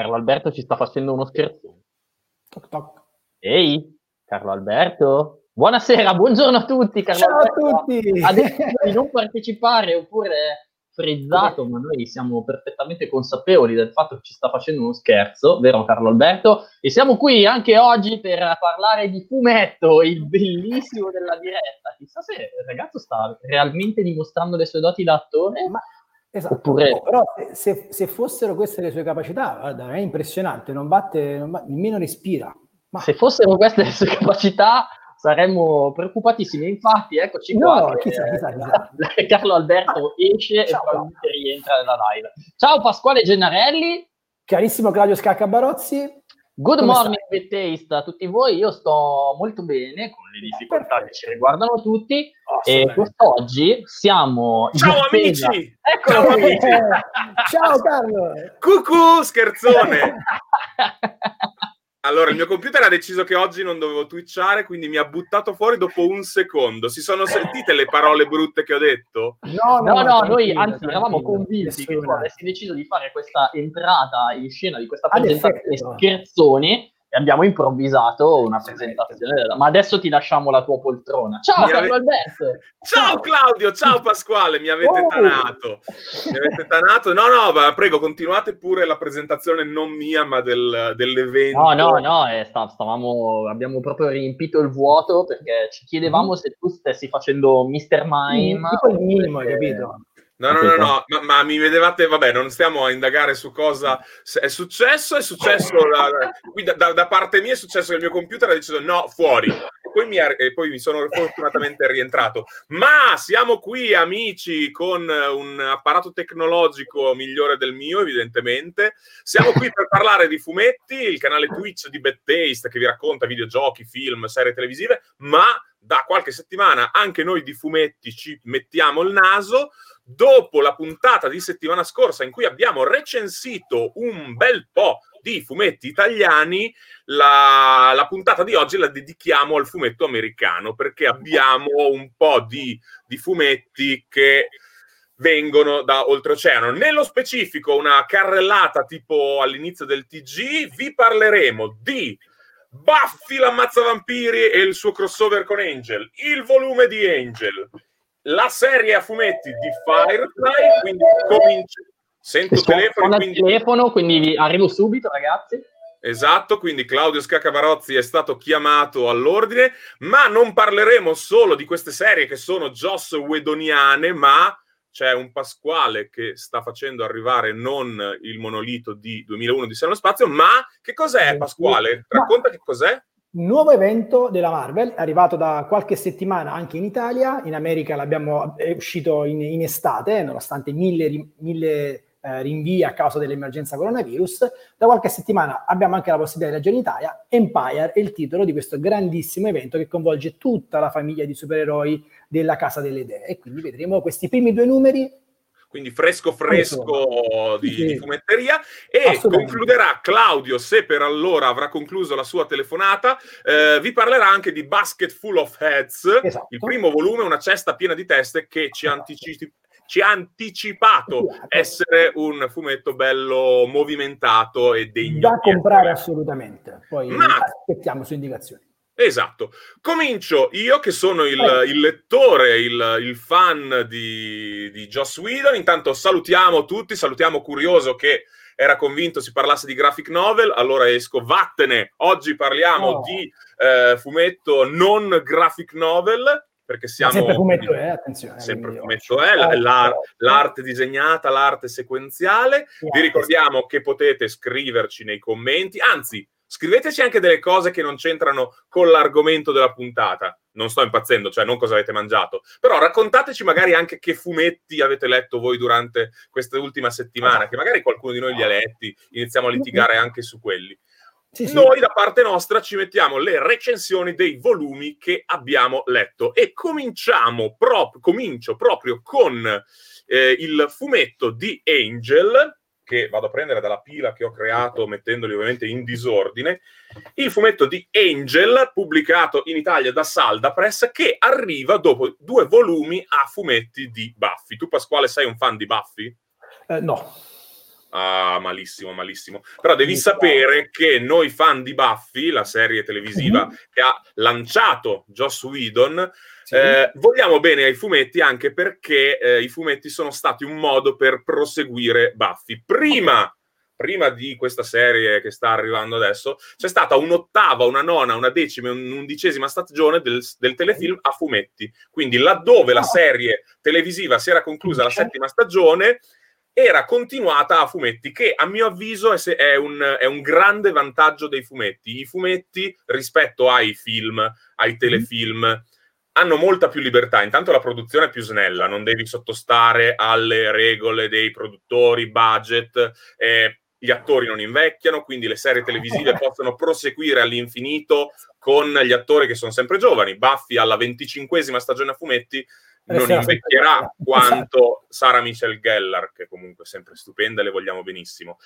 Carlo Alberto ci sta facendo uno scherzo. Toc toc. Ehi, Carlo Alberto? Buonasera, buongiorno a tutti, Carlo Ciao Alberto. a tutti! Ha deciso di non partecipare oppure frizzato, ma noi siamo perfettamente consapevoli del fatto che ci sta facendo uno scherzo, vero Carlo Alberto? E siamo qui anche oggi per parlare di Fumetto, il bellissimo della diretta. Chissà se il ragazzo sta realmente dimostrando le sue doti da attore. Ma- Esatto, Oppure- però se, se- se fossero queste le sue capacità, guarda, è impressionante, non batte, non ba- nemmeno respira. Ma Se fossero queste le sue capacità, saremmo preoccupatissimi. Infatti, eccoci No, qua. che, chissà, chissà, eh, chissà. Carlo Alberto esce Ciao, e probabilmente rientra nella live. Ciao Pasquale Gennarelli. carissimo Claudio Scacca Barozzi, Good Come morning, with taste a tutti voi. Io sto molto bene con le difficoltà che ci riguardano tutti. E quest'oggi siamo Ciao amici! Eccolo Ciao, qui! amici! Ciao Carlo! Cucù, scherzone! Allora, il mio computer ha deciso che oggi non dovevo twitchare, quindi mi ha buttato fuori dopo un secondo. Si sono sentite le parole brutte che ho detto? No, No, ma no, noi anzi eravamo convinti che tu avessi deciso di fare questa entrata in scena di questa presentazione effetto. E abbiamo improvvisato una presentazione. della- Ma adesso ti lasciamo la tua poltrona. Ciao Mi ave- Carlo Alberto! Ciao Claudio, ciao Pasquale, mi avete Oh. tanato. Mi avete tanato. No, no, ma prego, continuate pure la presentazione non mia, ma del- dell'evento. No, no, no, eh, sta- stavamo, abbiamo proprio riempito il vuoto perché ci chiedevamo se tu stessi facendo Mr. Mime. Tipo il minimo, hai capito? No, no, no, no, ma, ma mi vedevate, vabbè, non stiamo a indagare su cosa è successo, è successo, da, qui da, da- da parte mia è successo che il mio computer ha deciso no, fuori, e poi mi, ha- e poi mi sono fortunatamente rientrato. Ma siamo qui amici con un apparato tecnologico migliore del mio, evidentemente. Siamo qui per parlare di fumetti, il canale Twitch di Bad Taste che vi racconta videogiochi, film, serie televisive, ma da qualche settimana anche noi di fumetti ci mettiamo il naso dopo la puntata di settimana scorsa in cui abbiamo recensito un bel po' di fumetti italiani, la, la puntata di oggi la dedichiamo al fumetto americano perché abbiamo un po' di, di fumetti che vengono da oltreoceano. Nello specifico, una carrellata tipo all'inizio del TG, vi parleremo di Buffy l'ammazza vampiri e il suo crossover con Angel, il volume di Angel, la serie a fumetti di Firefly, quindi comincio... Sento Suona telefono, il quindi... telefono, quindi arrivo subito, ragazzi. Esatto, quindi Claudio Scaccavarozzi è stato chiamato all'ordine, ma non parleremo solo di queste serie che sono Joss Wedoniane, ma c'è un Pasquale che sta facendo arrivare non il monolito di 2001 di Nello Spazio, ma che cos'è Pasquale? Racconta che cos'è? Nuovo evento della Marvel, arrivato da qualche settimana anche in Italia, in America l'abbiamo, è uscito in, in estate, nonostante mille, mille eh, rinvii a causa dell'emergenza coronavirus. Da qualche settimana abbiamo anche la possibilità di leggere in Italia. Empire è il titolo di questo grandissimo evento che coinvolge tutta la famiglia di supereroi della Casa delle Idee. E quindi vedremo questi primi due numeri. Quindi fresco fresco di, Sì. di fumetteria e concluderà Claudio se per allora avrà concluso la sua telefonata eh, vi parlerà anche di Basket Full of Heads Esatto. il primo volume una cesta piena di teste che ci ha anticipi- ci ha anticipato essere un fumetto bello movimentato e degno Da comprare assolutamente. Poi Ma- aspettiamo su indicazioni. Esatto. Comincio io che sono il, il lettore, il, il fan di, di Joss Whedon. Intanto salutiamo tutti, salutiamo Curioso che era convinto si parlasse di graphic novel, allora esco, vattene. Oggi parliamo Oh. di eh, fumetto non graphic novel, perché Ma siamo... sempre fumetto è, attenzione. Sempre fumetto è, la- la- Oh, l'arte disegnata, l'arte sequenziale. Vi ricordiamo che potete scriverci nei commenti, anzi, scriveteci anche delle cose che non c'entrano con l'argomento della puntata. Non sto impazzendo, cioè non cosa avete mangiato, però raccontateci magari anche che fumetti avete letto voi durante questa ultima settimana, che magari qualcuno di noi li ha letti, iniziamo a litigare anche su quelli. Sì, sì. Noi da parte nostra ci mettiamo le recensioni dei volumi che abbiamo letto e cominciamo prop- comincio proprio con eh, il fumetto di Angel che vado a prendere dalla pila che ho creato mettendoli ovviamente in disordine, il fumetto di Angel pubblicato in Italia da Salda Press che arriva dopo due volumi a fumetti di Buffy. Tu Pasquale sei un fan di Buffy? Eh, no. Ah, malissimo, malissimo. Però devi sapere che noi fan di Buffy, la serie televisiva mm-hmm. che ha lanciato Joss Whedon, sì. eh, vogliamo bene ai fumetti anche perché eh, i fumetti sono stati un modo per proseguire Buffy. Prima prima di questa serie che sta arrivando adesso, c'è stata un'ottava, una nona, una decima e un'undicesima stagione del, del, telefilm a fumetti. Quindi laddove la serie televisiva si era conclusa la settima stagione, era continuata a fumetti, che a mio avviso è, è, un, è, un, grande vantaggio dei fumetti. I fumetti rispetto ai film, ai telefilm, hanno molta più libertà. Intanto la produzione è più snella, non devi sottostare alle regole dei produttori, budget. Eh, gli attori non invecchiano, quindi le serie televisive possono proseguire all'infinito con gli attori che sono sempre giovani. Buffy alla venticinquesima stagione a fumetti non invecchierà quanto Sara Michelle Gellar, che comunque è sempre stupenda e le vogliamo benissimo.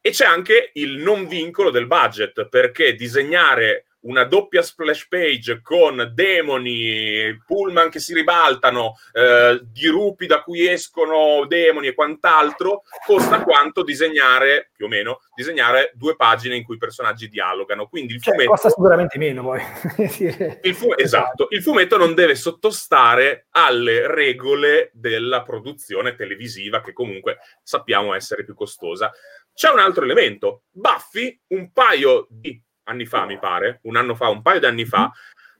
E c'è anche il non vincolo del budget, perché disegnare una doppia splash page con demoni, pullman che si ribaltano, eh, dirupi da cui escono demoni e quant'altro, costa quanto disegnare, più o meno, disegnare due pagine in cui i personaggi dialogano. Quindi il cioè, fumetto... Costa sicuramente meno poi. il fu- esatto, il fumetto non deve sottostare alle regole della produzione televisiva, che comunque sappiamo essere più costosa. C'è un altro elemento. Buffy, un paio di anni fa, mi pare, un anno fa, un paio di anni fa,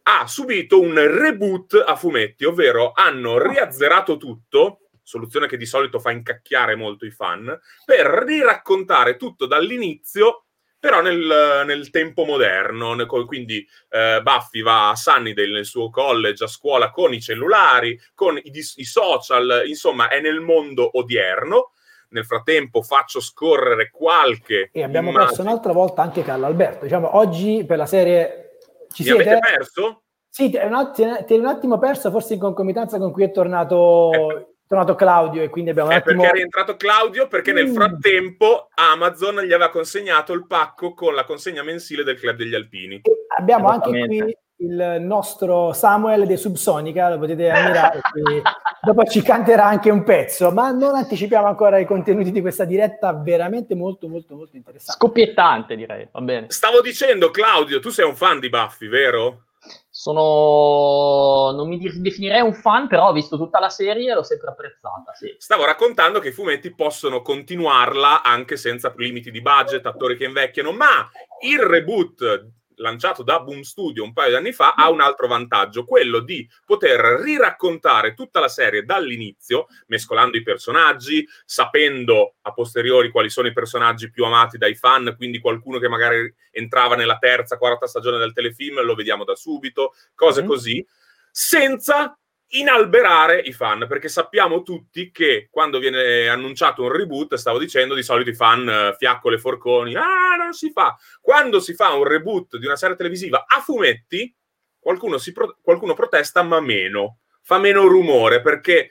ha subito un reboot a fumetti, ovvero hanno riazzerato tutto, soluzione che di solito fa incacchiare molto i fan, per riraccontare tutto dall'inizio però nel, nel, tempo moderno, quindi eh, Buffy va a Sunnydale nel suo college, a scuola con i cellulari, con i, i social, insomma è nel mondo odierno, nel frattempo faccio scorrere qualche. E abbiamo immagine. perso un'altra volta anche Carlo Alberto. Diciamo, oggi per la serie ci Mi siete? avete perso? Sì, ti è un, un attimo perso, forse in concomitanza con cui è tornato. Eh, tornato Claudio e quindi abbiamo un attimo... perché è rientrato Claudio perché mm. nel frattempo Amazon gli aveva consegnato il pacco con la consegna mensile del Club degli Alpini. E abbiamo anche qui il nostro Samuel de Subsonica, lo potete ammirare, dopo ci canterà anche un pezzo, ma non anticipiamo ancora i contenuti di questa diretta, veramente molto molto molto interessante. Scoppiettante direi, va bene. Stavo dicendo Claudio, tu sei un fan di Buffy, vero? Sono, non mi definirei un fan, però ho visto tutta la serie e l'ho sempre apprezzata. Sì. Stavo raccontando che i fumetti possono continuarla anche senza limiti di budget, attori che invecchiano, ma il reboot lanciato da Boom Studio un paio di anni fa, ha un altro vantaggio, quello di poter riraccontare tutta la serie dall'inizio, mescolando i personaggi, sapendo a posteriori quali sono i personaggi più amati dai fan, quindi qualcuno che magari entrava nella terza, quarta stagione del telefilm, lo vediamo da subito, cose mm. così, senza inalberare i fan, perché sappiamo tutti che quando viene annunciato un reboot, stavo dicendo, di solito i fan uh, fiaccole forconi, ah, non si fa. Quando si fa un reboot di una serie televisiva a fumetti, qualcuno, pro- qualcuno protesta, ma meno. Fa meno rumore, perché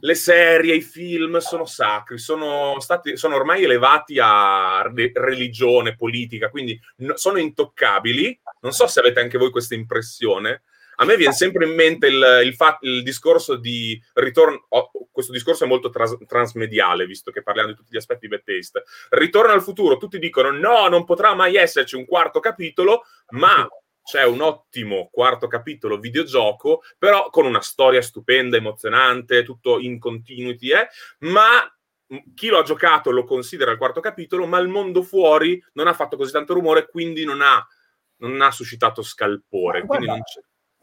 le serie, i film sono sacri, sono, stati, sono ormai elevati a re- religione, politica, quindi no, sono intoccabili. Non so se avete anche voi questa impressione, a me viene sempre in mente il, il, fa- il discorso di ritorno. Oh, questo discorso è molto tras- transmediale, visto che parliamo di tutti gli aspetti di bad taste. Ritorno al futuro, tutti dicono no, non potrà mai esserci un quarto capitolo, ma c'è un ottimo quarto capitolo videogioco, però con una storia stupenda, emozionante, tutto in continuity, eh? ma chi lo ha giocato lo considera il quarto capitolo, ma il mondo fuori non ha fatto così tanto rumore, quindi non ha, non ha suscitato scalpore. Quindi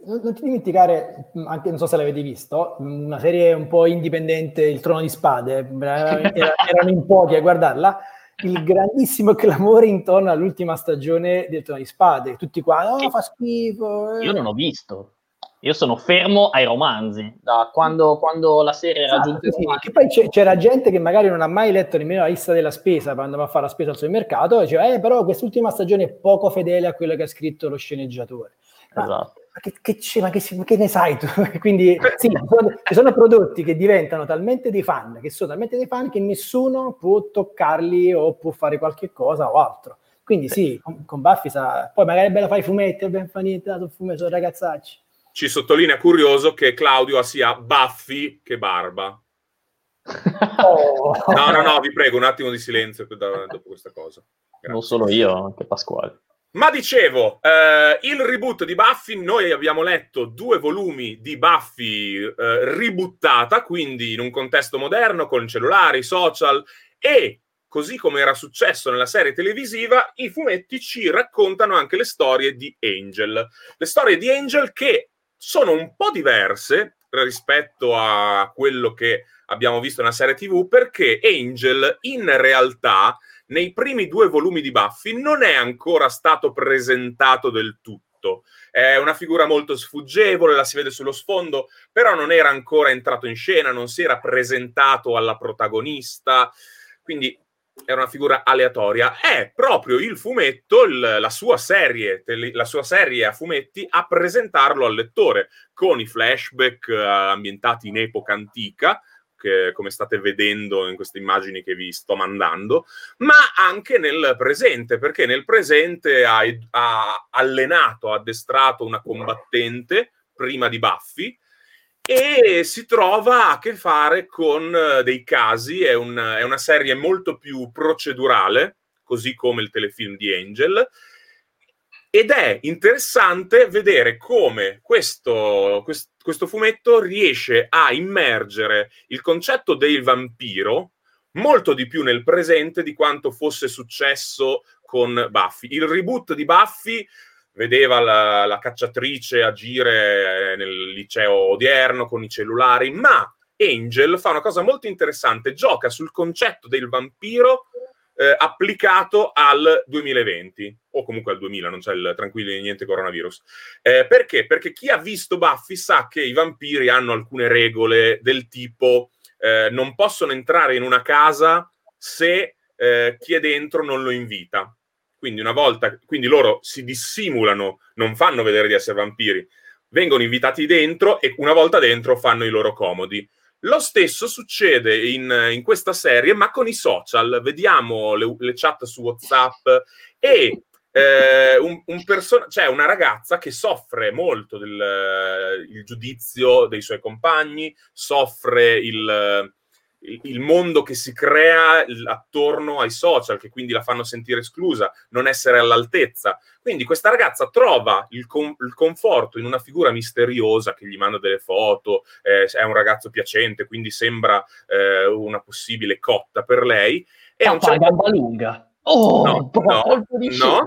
non ti dimenticare, anche non so se l'avete visto, una serie un po' indipendente, Il Trono di Spade, erano in pochi a guardarla, il grandissimo clamore intorno all'ultima stagione del Trono di Spade, tutti qua, oh fa schifo. Eh. Io non ho visto, io sono fermo ai romanzi, da quando, quando la serie era esatto, giunta. Sì, che poi c'era gente che magari non ha mai letto nemmeno la lista della spesa quando va a fare la spesa al supermercato, e diceva, eh però quest'ultima stagione è poco fedele a quello che ha scritto lo sceneggiatore. Esatto che, che, c'è, ma che, che, ne sai tu? Quindi sì, ci sono prodotti che diventano talmente dei fan, che sono talmente dei fan che nessuno può toccarli o può fare qualche cosa o altro. Quindi sì, con, con Buffy sa, poi magari è bello fare i fumetti, e ben fa niente, dato fumetto sono ragazzacci. Ci sottolinea curioso che Claudio ha sia Buffy che Barba. Oh. No, no, no, vi prego un attimo di silenzio dopo questa cosa. Grazie. Non solo io, anche Pasquale. Ma dicevo, eh, il reboot di Buffy, noi abbiamo letto due volumi di Buffy eh, ributtata, quindi in un contesto moderno, con cellulari, social, e così come era successo nella serie televisiva, i fumetti ci raccontano anche le storie di Angel. Le storie di Angel che sono un po' diverse rispetto a quello che abbiamo visto nella serie TV, perché Angel in realtà nei primi due volumi di Buffy non è ancora stato presentato del tutto. È una figura molto sfuggevole, la si vede sullo sfondo, però non era ancora entrato in scena, non si era presentato alla protagonista, quindi era una figura aleatoria. È proprio il fumetto, il, la, sua serie, la sua serie a fumetti, a presentarlo al lettore con i flashback uh, ambientati in epoca antica, che, come state vedendo in queste immagini che vi sto mandando, ma anche nel presente, perché nel presente ha, ha allenato, ha addestrato una combattente prima di Buffy e si trova a che fare con eh, dei casi, è, un, è una serie molto più procedurale, così come il telefilm di Angel, ed è interessante vedere come questo, questo, questo fumetto riesce a immergere il concetto del vampiro molto di più nel presente di quanto fosse successo con Buffy. Il reboot di Buffy vedeva la, la, cacciatrice agire nel liceo odierno con i cellulari, ma Angel fa una cosa molto interessante, gioca sul concetto del vampiro eh, applicato al 2020 o comunque al 2000, non c'è il tranquillo di niente coronavirus. Eh, perché? Perché chi ha visto Buffy sa che i vampiri hanno alcune regole del tipo eh, non possono entrare in una casa se eh, chi è dentro non lo invita. Quindi una volta, quindi loro si dissimulano, non fanno vedere di essere vampiri, vengono invitati dentro e una volta dentro fanno i loro comodi. Lo stesso succede in, in, questa serie, ma con i social. Vediamo le, le chat su WhatsApp e eh, un, un person- cioè una ragazza che soffre molto del giudizio dei suoi compagni, soffre il, il mondo che si crea attorno ai social, che quindi la fanno sentire esclusa, non essere all'altezza. Quindi questa ragazza trova il, com- il conforto in una figura misteriosa che gli manda delle foto, eh, è un ragazzo piacente, quindi sembra eh, una possibile cotta per lei. E Papà, a un certo... gamba lunga. Oh, no, no, no.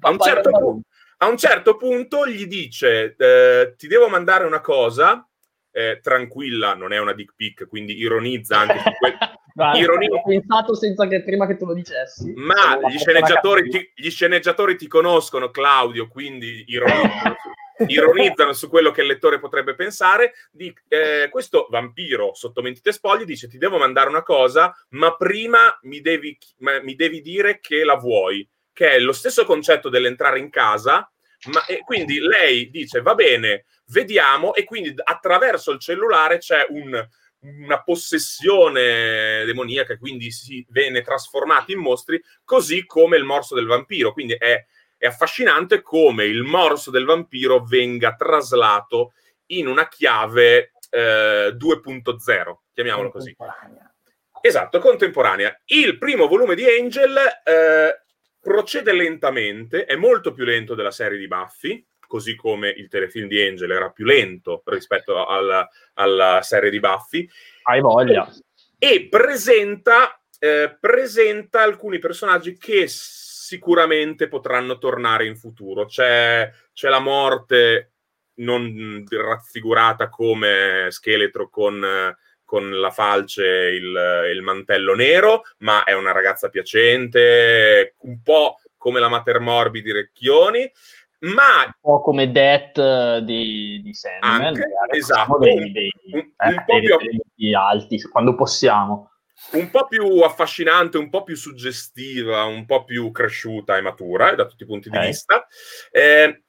A, un certo pu- a un certo punto gli dice, eh, ti devo mandare una cosa, eh, tranquilla, non è una dick pic, quindi ironizza anche su quel... Guarda, Ironia... Ho pensato senza che prima che tu lo dicessi. Ma gli sceneggiatori, ti, gli sceneggiatori, ti, conoscono, Claudio, quindi ironizzano, su, ironizzano su quello che il lettore potrebbe pensare. Di, eh, questo vampiro sotto mentite spoglie dice ti devo mandare una cosa, ma prima mi devi, mi devi dire che la vuoi, che è lo stesso concetto dell'entrare in casa, ma quindi lei dice va bene, vediamo e quindi attraverso il cellulare c'è un, una possessione demoniaca, quindi si viene trasformati in mostri, così come il morso del vampiro. Quindi è, è affascinante come il morso del vampiro venga traslato in una chiave eh, 2.0, chiamiamolo così. Esatto, contemporanea. Il primo volume di Angel eh, procede lentamente, è molto più lento della serie di Buffy, così come il telefilm di Angel era più lento rispetto alla, alla serie di Buffy. Hai voglia. E presenta, eh, presenta alcuni personaggi che sicuramente potranno tornare in futuro. C'è, c'è la morte non raffigurata come scheletro con, con la falce e il, il, mantello nero, ma è una ragazza piacente, un po' come la Mater Morbi di Recchioni ma un po' come Death eh, di, di Sandman anche, esatto dei, dei, un, eh, un po' più alti quando possiamo un po' più affascinante, un po' più suggestiva, un po' più cresciuta e matura eh, da tutti i punti okay. di vista. Eh,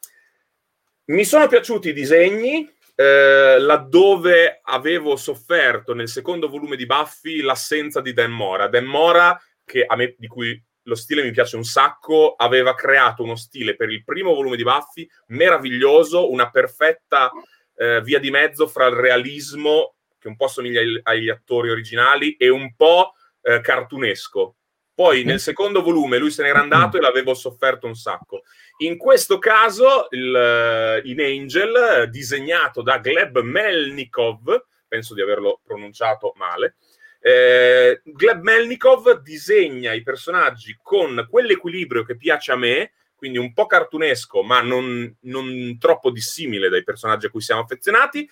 mi sono piaciuti i disegni, eh, laddove avevo sofferto nel secondo volume di Buffy l'assenza di Dan Mora. Dan Mora, che a me, di cui lo stile mi piace un sacco, aveva creato uno stile per il primo volume di Buffy meraviglioso, una perfetta eh, via di mezzo fra il realismo che un po' somiglia agli attori originali e un po' eh, cartunesco. Poi nel secondo volume lui se n'era andato e l'avevo sofferto un sacco. In questo caso, il, eh, in Angel, disegnato da Gleb Melnikov, penso di averlo pronunciato male, eh, Gleb Melnikov disegna i personaggi con quell'equilibrio che piace a me, quindi un po' cartunesco, ma non, non troppo dissimile dai personaggi a cui siamo affezionati,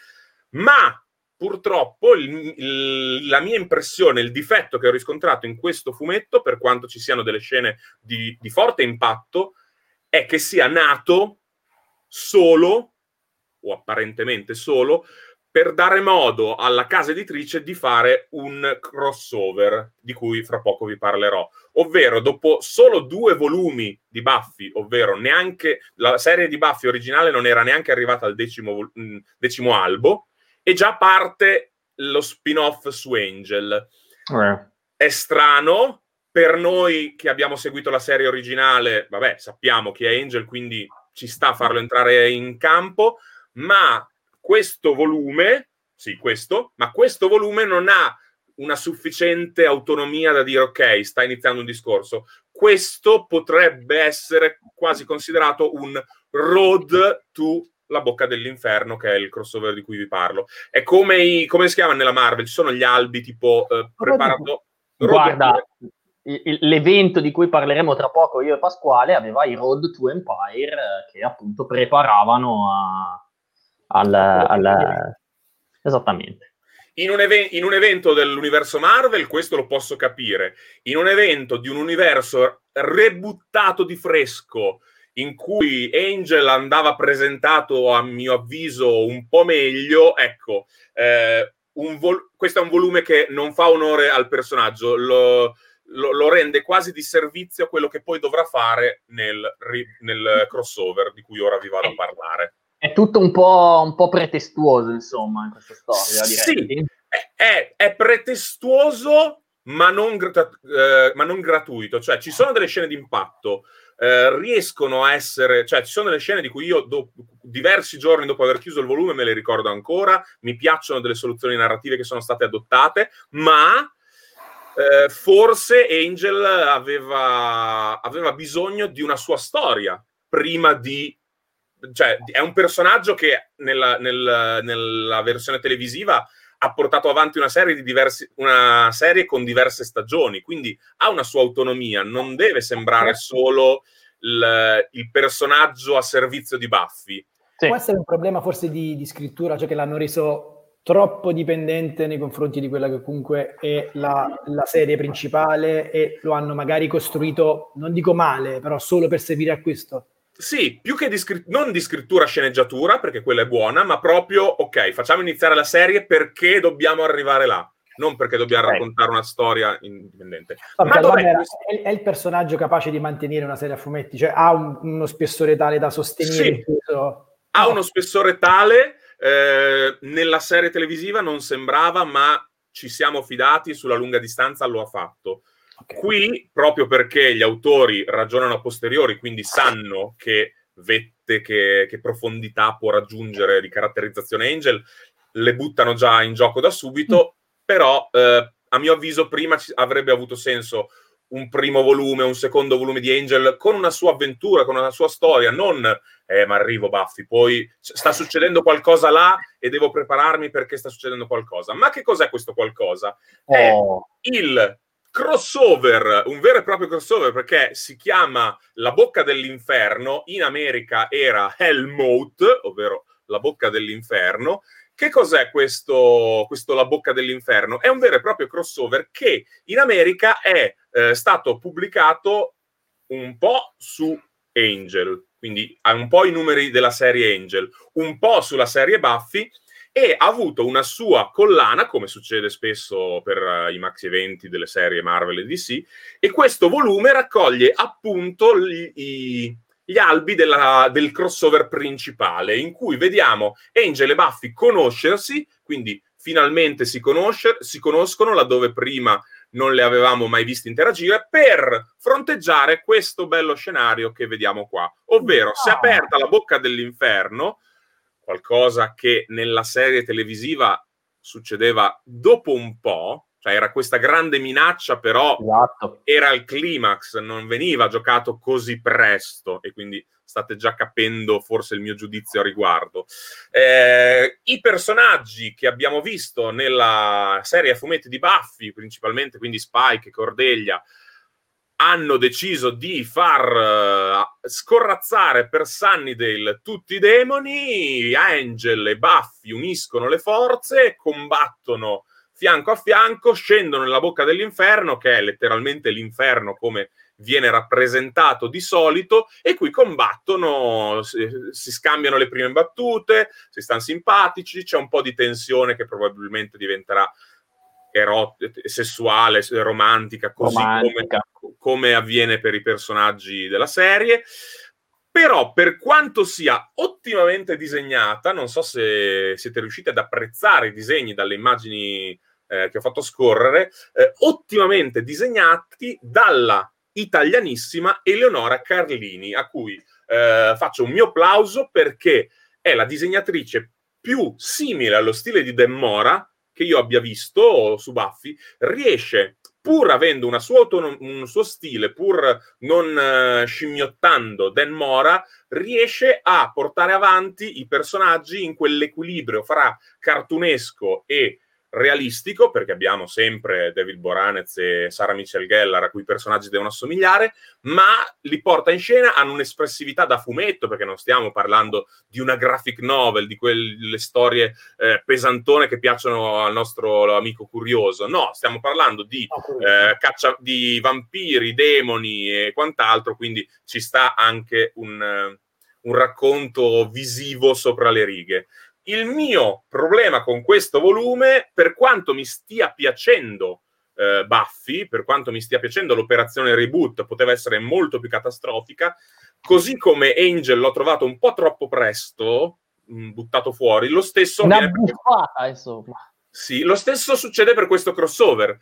ma purtroppo il, il, la mia impressione, il difetto che ho riscontrato in questo fumetto, per quanto ci siano delle scene di, di forte impatto, è che sia nato solo, o apparentemente solo, per dare modo alla casa editrice di fare un crossover di cui fra poco vi parlerò. Ovvero, dopo solo due volumi di Buffy, ovvero neanche la serie di Buffy originale non era neanche arrivata al decimo, decimo albo, e già parte lo spin-off su Angel. Eh. È strano, per noi che abbiamo seguito la serie originale, vabbè, sappiamo chi è Angel, quindi ci sta a farlo entrare in campo, ma questo volume, sì, questo, ma questo volume non ha una sufficiente autonomia da dire ok, sta iniziando un discorso. Questo potrebbe essere quasi considerato un road to la bocca dell'inferno, che è il crossover di cui vi parlo. È come, i, come si chiama nella Marvel? Ci sono gli albi tipo eh, preparato. Guarda, l'evento di cui parleremo tra poco io e Pasquale aveva i Road to Empire eh, che appunto preparavano a, al, al, esattamente. In un, even- in un, evento dell'universo Marvel, questo lo posso capire. In un evento di un universo rebuttato di fresco, in cui Angel andava presentato a mio avviso un po' meglio, ecco, eh, vol- questo è un volume che non fa onore al personaggio, lo, lo, lo, rende quasi di servizio a quello che poi dovrà fare nel, nel crossover di cui ora vi vado a parlare. È tutto un po', un po pretestuoso, insomma, in questa storia. Direi. Sì, è, è pretestuoso, ma non, eh, ma non gratuito. Cioè, ci sono delle scene di impatto, eh, riescono a essere, cioè ci sono delle scene di cui io do, diversi giorni dopo aver chiuso il volume me le ricordo ancora, mi piacciono delle soluzioni narrative che sono state adottate, ma eh, forse Angel aveva, aveva bisogno di una sua storia prima di cioè, è un personaggio che nella, nel, nella, versione televisiva ha portato avanti una serie, diversi, una serie con diverse stagioni, quindi ha una sua autonomia, non deve sembrare solo il, il personaggio a servizio di Buffy. Sì. Può essere un problema forse di, di, scrittura, cioè che l'hanno reso troppo dipendente nei confronti di quella che comunque è la, la serie principale e lo hanno magari costruito, non dico male, però solo per servire a questo. Sì, più che di scritt- non di scrittura sceneggiatura, perché quella è buona, ma proprio, ok, facciamo iniziare la serie perché dobbiamo arrivare là, non perché dobbiamo okay. raccontare una storia indipendente. ma dov'è è, è, il personaggio capace di mantenere una serie a fumetti? Cioè ha un, uno spessore tale da sostenere sì. Ha no. uno spessore tale, eh, nella serie televisiva non sembrava, ma ci siamo fidati, sulla lunga distanza lo ha fatto. Okay. Qui, proprio perché gli autori ragionano a posteriori, quindi sanno che vette, che, che profondità può raggiungere di caratterizzazione Angel, le buttano già in gioco da subito, mm. però eh, a mio avviso prima ci, avrebbe avuto senso un primo volume, un secondo volume di Angel con una sua avventura, con una sua storia, non eh, ma arrivo Buffy, poi sta succedendo qualcosa là e devo prepararmi perché sta succedendo qualcosa. Ma che cos'è questo qualcosa? Oh. È il crossover, un vero e proprio crossover perché si chiama La bocca dell'inferno, in America era Hellmouth, ovvero La bocca dell'inferno. Che cos'è questo, questo La bocca dell'inferno? È un vero e proprio crossover che in America è eh, stato pubblicato un po' su Angel, quindi un po' i numeri della serie Angel, un po' sulla serie Buffy e ha avuto una sua collana, come succede spesso per uh, i maxi eventi delle serie Marvel e DC, e questo volume raccoglie appunto gli, i, gli albi della, del crossover principale, in cui vediamo Angel e Buffy conoscersi, quindi finalmente si, conoscer, si conoscono laddove prima non le avevamo mai viste interagire, per fronteggiare questo bello scenario che vediamo qua. Ovvero, si è aperta la bocca dell'inferno, qualcosa che nella serie televisiva succedeva dopo un po', cioè era questa grande minaccia, però esatto. era il climax, non veniva giocato così presto e quindi state già capendo forse il mio giudizio a riguardo. Eh, I personaggi che abbiamo visto nella serie a fumetti di Buffy, principalmente quindi Spike, Cordelia, hanno deciso di far uh, scorrazzare per Sunnydale tutti i demoni, Angel e Buffy uniscono le forze, combattono fianco a fianco, scendono nella bocca dell'inferno, che è letteralmente l'inferno come viene rappresentato di solito, e qui combattono, si, scambiano le prime battute, si stanno simpatici, c'è un po' di tensione che probabilmente diventerà erot- sessuale, romantica, così romantica. Come, come avviene per i personaggi della serie. Però per quanto sia ottimamente disegnata, non so se siete riusciti ad apprezzare i disegni dalle immagini eh, che ho fatto scorrere, eh, ottimamente disegnati dalla italianissima Eleonora Carlini, a cui eh, faccio un mio plauso perché è la disegnatrice più simile allo stile di Demmora che io abbia visto su Buffy, riesce, pur avendo una sua autonom- un suo stile, pur non uh, scimmiottando Dan Mora, riesce a portare avanti i personaggi in quell'equilibrio fra cartunesco e realistico, perché abbiamo sempre David Boranez e Sara Michel Gellar a cui i personaggi devono assomigliare, ma li porta in scena, hanno un'espressività da fumetto, perché non stiamo parlando di una graphic novel, di quelle storie eh, pesantone che piacciono al nostro amico curioso, no, stiamo parlando di, eh, caccia, di vampiri, demoni e quant'altro, quindi ci sta anche un, un racconto visivo sopra le righe il mio problema con questo volume, per quanto mi stia piacendo eh, Buffy, per quanto mi stia piacendo l'operazione reboot, poteva essere molto più catastrofica, così come Angel l'ho trovato un po' troppo presto, mh, mm, buttato fuori, lo stesso... Una buffata, insomma. Sì, lo stesso succede per questo crossover.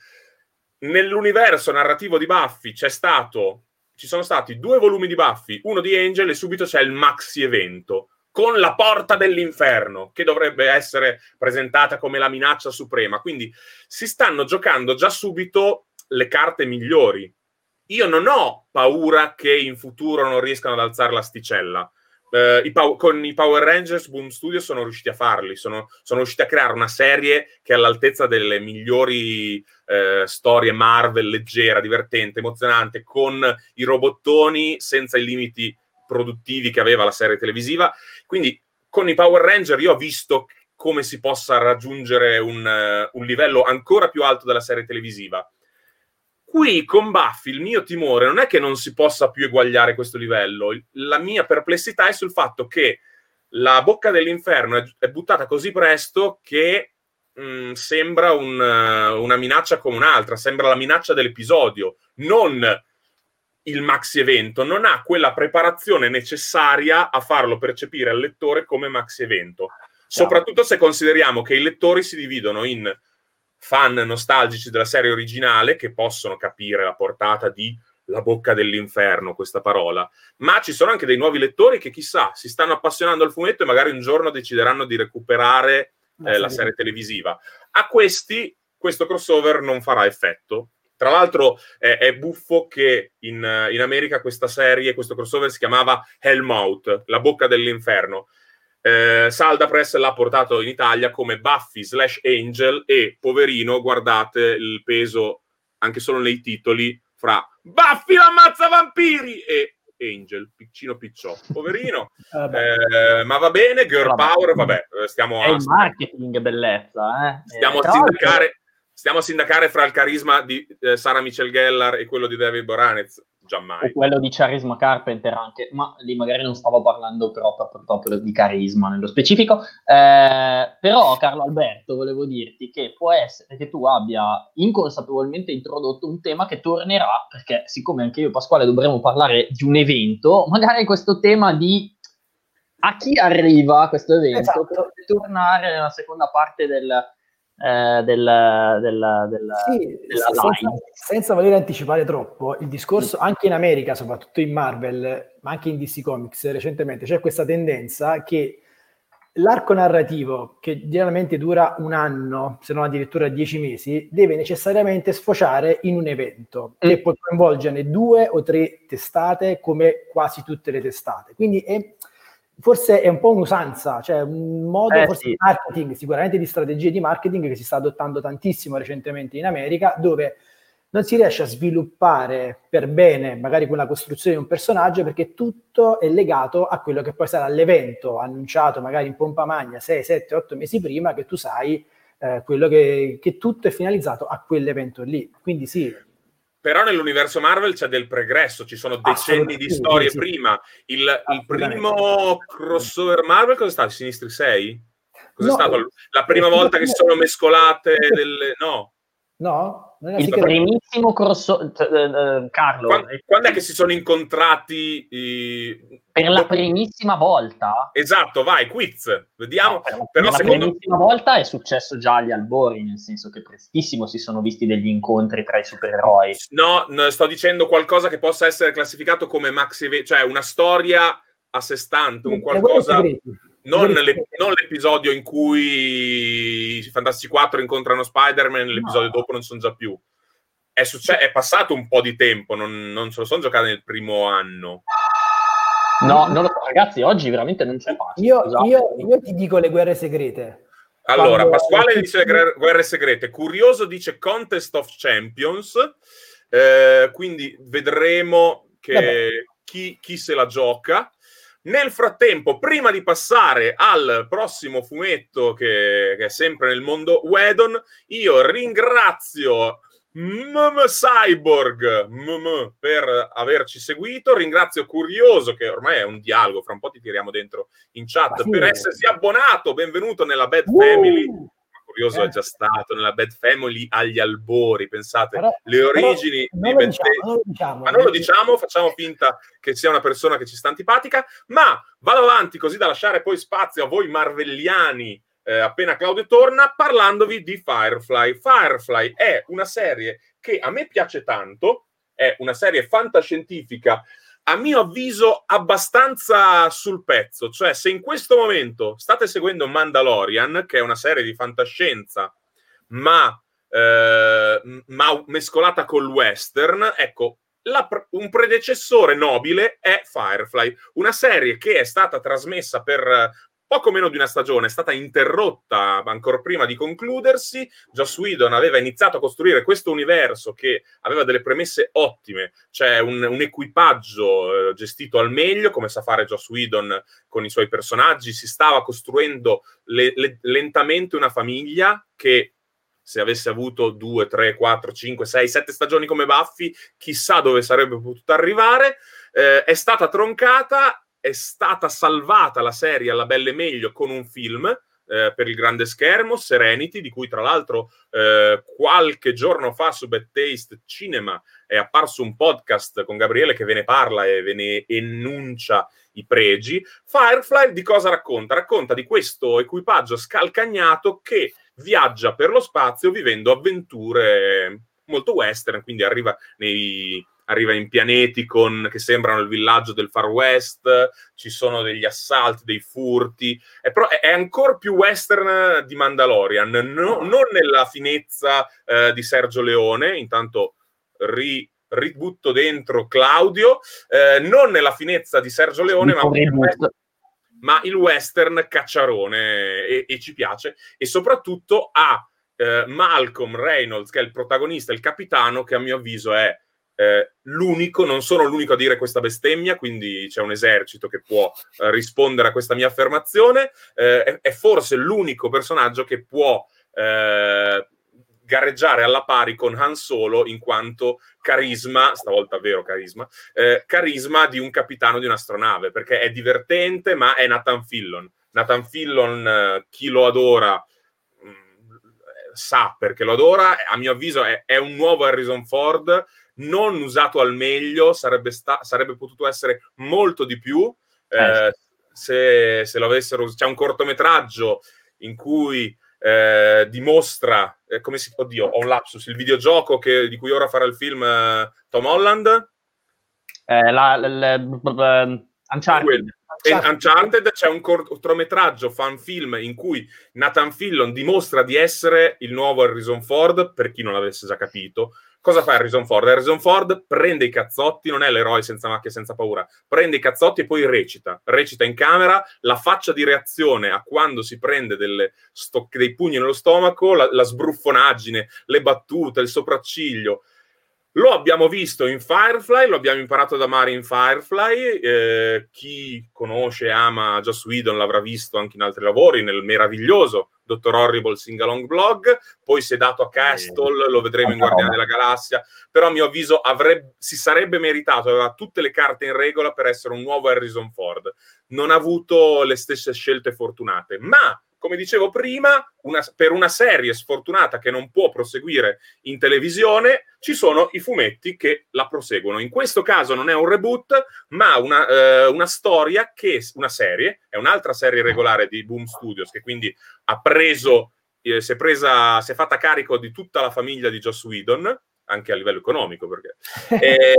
Nell'universo narrativo di Buffy c'è stato ci sono stati due volumi di Buffy, uno di Angel e subito c'è il maxi evento con la porta dell'inferno, che dovrebbe essere presentata come la minaccia suprema. Quindi si stanno giocando già subito le carte migliori. Io non ho paura che in futuro non riescano ad alzare l'asticella. Uh, i pow- con i Power Rangers Boom Studio sono riusciti a farli, sono, sono, riusciti a creare una serie che è all'altezza delle migliori uh, storie Marvel, leggera, divertente, emozionante, con i robottoni senza i limiti produttivi che aveva la serie televisiva. Quindi con i Power Ranger io ho visto come si possa raggiungere un, uh, un livello ancora più alto della serie televisiva. Qui con Buffy il mio timore non è che non si possa più eguagliare questo livello, la mia perplessità è sul fatto che la bocca dell'inferno è, buttata così presto che mh, mm, sembra un, uh, una minaccia come un'altra, sembra la minaccia dell'episodio, non il maxi evento non ha quella preparazione necessaria a farlo percepire al lettore come maxi evento. Soprattutto se consideriamo che i lettori si dividono in fan nostalgici della serie originale che possono capire la portata di la bocca dell'inferno, questa parola, ma ci sono anche dei nuovi lettori che chissà si stanno appassionando al fumetto e magari un giorno decideranno di recuperare eh, la serie televisiva. A questi questo crossover non farà effetto tra l'altro è, è buffo che in, in, America questa serie, questo crossover si chiamava Hellmouth, la bocca dell'inferno. Eh, Salda Press l'ha portato in Italia come Buffy slash Angel e, poverino, guardate il peso anche solo nei titoli fra Buffy l'ammazza vampiri e Angel, piccino picciò, poverino. eh, ma va bene, girl vabbè. power, vabbè, stiamo È a... il marketing, bellezza, eh? Stiamo eh, a sindacare stiamo a sindacare fra il carisma di eh, Sara Michel Gellar e quello di David Boranez. Giammai. O quello di Charisma Carpenter anche, ma lì magari non stavo parlando proprio, proprio di carisma nello specifico. Eh, però, Carlo Alberto, volevo dirti che può essere che tu abbia inconsapevolmente introdotto un tema che tornerà, perché siccome anche io e Pasquale dovremo parlare di un evento, magari questo tema di a chi arriva questo evento esatto. per tornare nella seconda parte del, eh, del, del, del, sì, senza, senza, voler anticipare troppo, il discorso anche in America, soprattutto in Marvel, ma anche in DC Comics recentemente, c'è questa tendenza che l'arco narrativo, che generalmente dura un anno, se non addirittura dieci mesi, deve necessariamente sfociare in un evento mm. che può coinvolgere due o tre testate come quasi tutte le testate. Quindi è, forse è un po' un'usanza, cioè un modo eh, forse sì. di marketing, sicuramente di strategie di marketing che si sta adottando tantissimo recentemente in America, dove non si riesce a sviluppare per bene magari quella costruzione di un personaggio perché tutto è legato a quello che poi sarà l'evento annunciato magari in pompa magna 6, 7, 8 mesi prima che tu sai eh, quello che, che tutto è finalizzato a quell'evento lì. Quindi sì, però nell'universo Marvel c'è del pregresso, ci sono decenni di storie sì, prima. Il, il, primo crossover Marvel cosa è stato? Sinistri 6? Cos'è no, stato? La prima volta che si sono mescolate delle... No. No? Il primissimo crossover, uh, Carlo. Quando, quando, è che si sono incontrati? I... Per la primissima volta? Esatto, vai, quiz. Vediamo. No, per, Però per secondo... la primissima volta è successo già agli albori, nel senso che prestissimo si sono visti degli incontri tra i supereroi. No, no sto dicendo qualcosa che possa essere classificato come maxi, cioè una storia a sé stante, un qualcosa non, l'ep- non, l'episodio in cui i Fantastici 4 incontrano Spider-Man, l'episodio no. dopo non sono già più. È, succe- è, passato un po' di tempo, non, non se lo sono giocato nel primo anno. No, non lo so, ragazzi, oggi veramente non c'è pace. Io, io, io, ti dico le guerre segrete. Allora, Quando... Pasquale dice le guerre segrete, Curioso dice Contest of Champions, eh, quindi vedremo che chi, chi se la gioca. Nel frattempo, prima di passare al prossimo fumetto che, che è sempre nel mondo Wedon, io ringrazio MM Cyborg MM, per averci seguito. Ringrazio Curioso, che ormai è un dialogo, fra un po' ti tiriamo dentro in chat, sì. per essersi abbonato. Benvenuto nella Bad uh. Family curioso eh. è già stato nella Bad Family agli albori, pensate, però, le origini di Ben diciamo, non diciamo, Ma non lo diciamo, facciamo finta che sia una persona che ci sta antipatica, ma vado avanti così da lasciare poi spazio a voi marvelliani eh, appena Claudio torna, parlandovi di Firefly. Firefly è una serie che a me piace tanto, è una serie fantascientifica a mio avviso abbastanza sul pezzo, cioè se in questo momento state seguendo Mandalorian, che è una serie di fantascienza, ma, eh, ma mescolata col western, ecco, la, un predecessore nobile è Firefly, una serie che è stata trasmessa per poco meno di una stagione, è stata interrotta ancora prima di concludersi. Joss Whedon aveva iniziato a costruire questo universo che aveva delle premesse ottime, cioè un, un equipaggio eh, gestito al meglio, come sa fare Joss Whedon con i suoi personaggi. Si stava costruendo le, le, lentamente una famiglia che se avesse avuto 2, 3, 4, 5, 6, 7 stagioni come Buffy, chissà dove sarebbe potuto arrivare. Eh, è stata troncata è stata salvata la serie alla belle meglio con un film eh, per il grande schermo, Serenity, di cui tra l'altro eh, qualche giorno fa su Bad Taste Cinema è apparso un podcast con Gabriele che ve ne parla e ve ne enuncia i pregi. Firefly di cosa racconta? Racconta di questo equipaggio scalcagnato che viaggia per lo spazio vivendo avventure molto western, quindi arriva nei arriva in pianeti con, che sembrano il villaggio del Far West, ci sono degli assalti, dei furti, è, però, è, ancora più western di Mandalorian, no, non nella finezza eh, di Sergio Leone, intanto ri, ributto dentro Claudio, eh, non nella finezza di Sergio Leone, ma, ma il western cacciarone e, e, ci piace, e soprattutto ha eh, Malcolm Reynolds, che è il protagonista, il capitano, che a mio avviso è eh, l'unico, non sono l'unico a dire questa bestemmia, quindi c'è un esercito che può eh, rispondere a questa mia affermazione, eh, è, è, forse l'unico personaggio che può eh, gareggiare alla pari con Han Solo in quanto carisma, stavolta vero carisma, eh, carisma di un capitano di un'astronave, perché è divertente, ma è Nathan Fillon. Nathan Fillon, eh, chi lo adora, mm, sa perché lo adora, a mio avviso è, è un nuovo Harrison Ford, non usato al meglio, sarebbe, sta- sarebbe potuto essere molto di più. Eh, se, se, lo avessero c'è un cortometraggio in cui eh, dimostra eh, come si dire ho un lapsus il videogioco che, di cui ora farà il film eh, Tom Holland eh, la, la, la, Uncharted Uncharted. Uncharted c'è un cortometraggio fan film in cui Nathan Fillon dimostra di essere il nuovo Harrison Ford, per chi non l'avesse già capito. Cosa fa Harrison Ford? Harrison Ford prende i cazzotti, non è l'eroe senza macchie, senza paura, prende i cazzotti e poi recita. Recita in camera, la faccia di reazione a quando si prende sto- dei pugni nello stomaco, la, la sbruffonaggine, le battute, il sopracciglio lo abbiamo visto in Firefly, lo abbiamo imparato ad amare in Firefly. Eh, chi conosce e ama Joss Whedon l'avrà visto anche in altri lavori, nel meraviglioso Dr. Horrible Singalong Blog. Poi si è dato a Castle, lo vedremo in Guardiani della Galassia. Però a mio avviso avrebbe, si sarebbe meritato, aveva tutte le carte in regola per essere un nuovo Harrison Ford. Non ha avuto le stesse scelte fortunate, ma come dicevo prima, una, per una serie sfortunata che non può proseguire in televisione, ci sono i fumetti che la proseguono. In questo caso non è un reboot, ma una, eh, una storia che, una serie, è un'altra serie regolare di Boom Studios, che quindi ha preso, eh, si, è presa, si è fatta carico di tutta la famiglia di Joss Whedon, anche a livello economico, perché... Eh,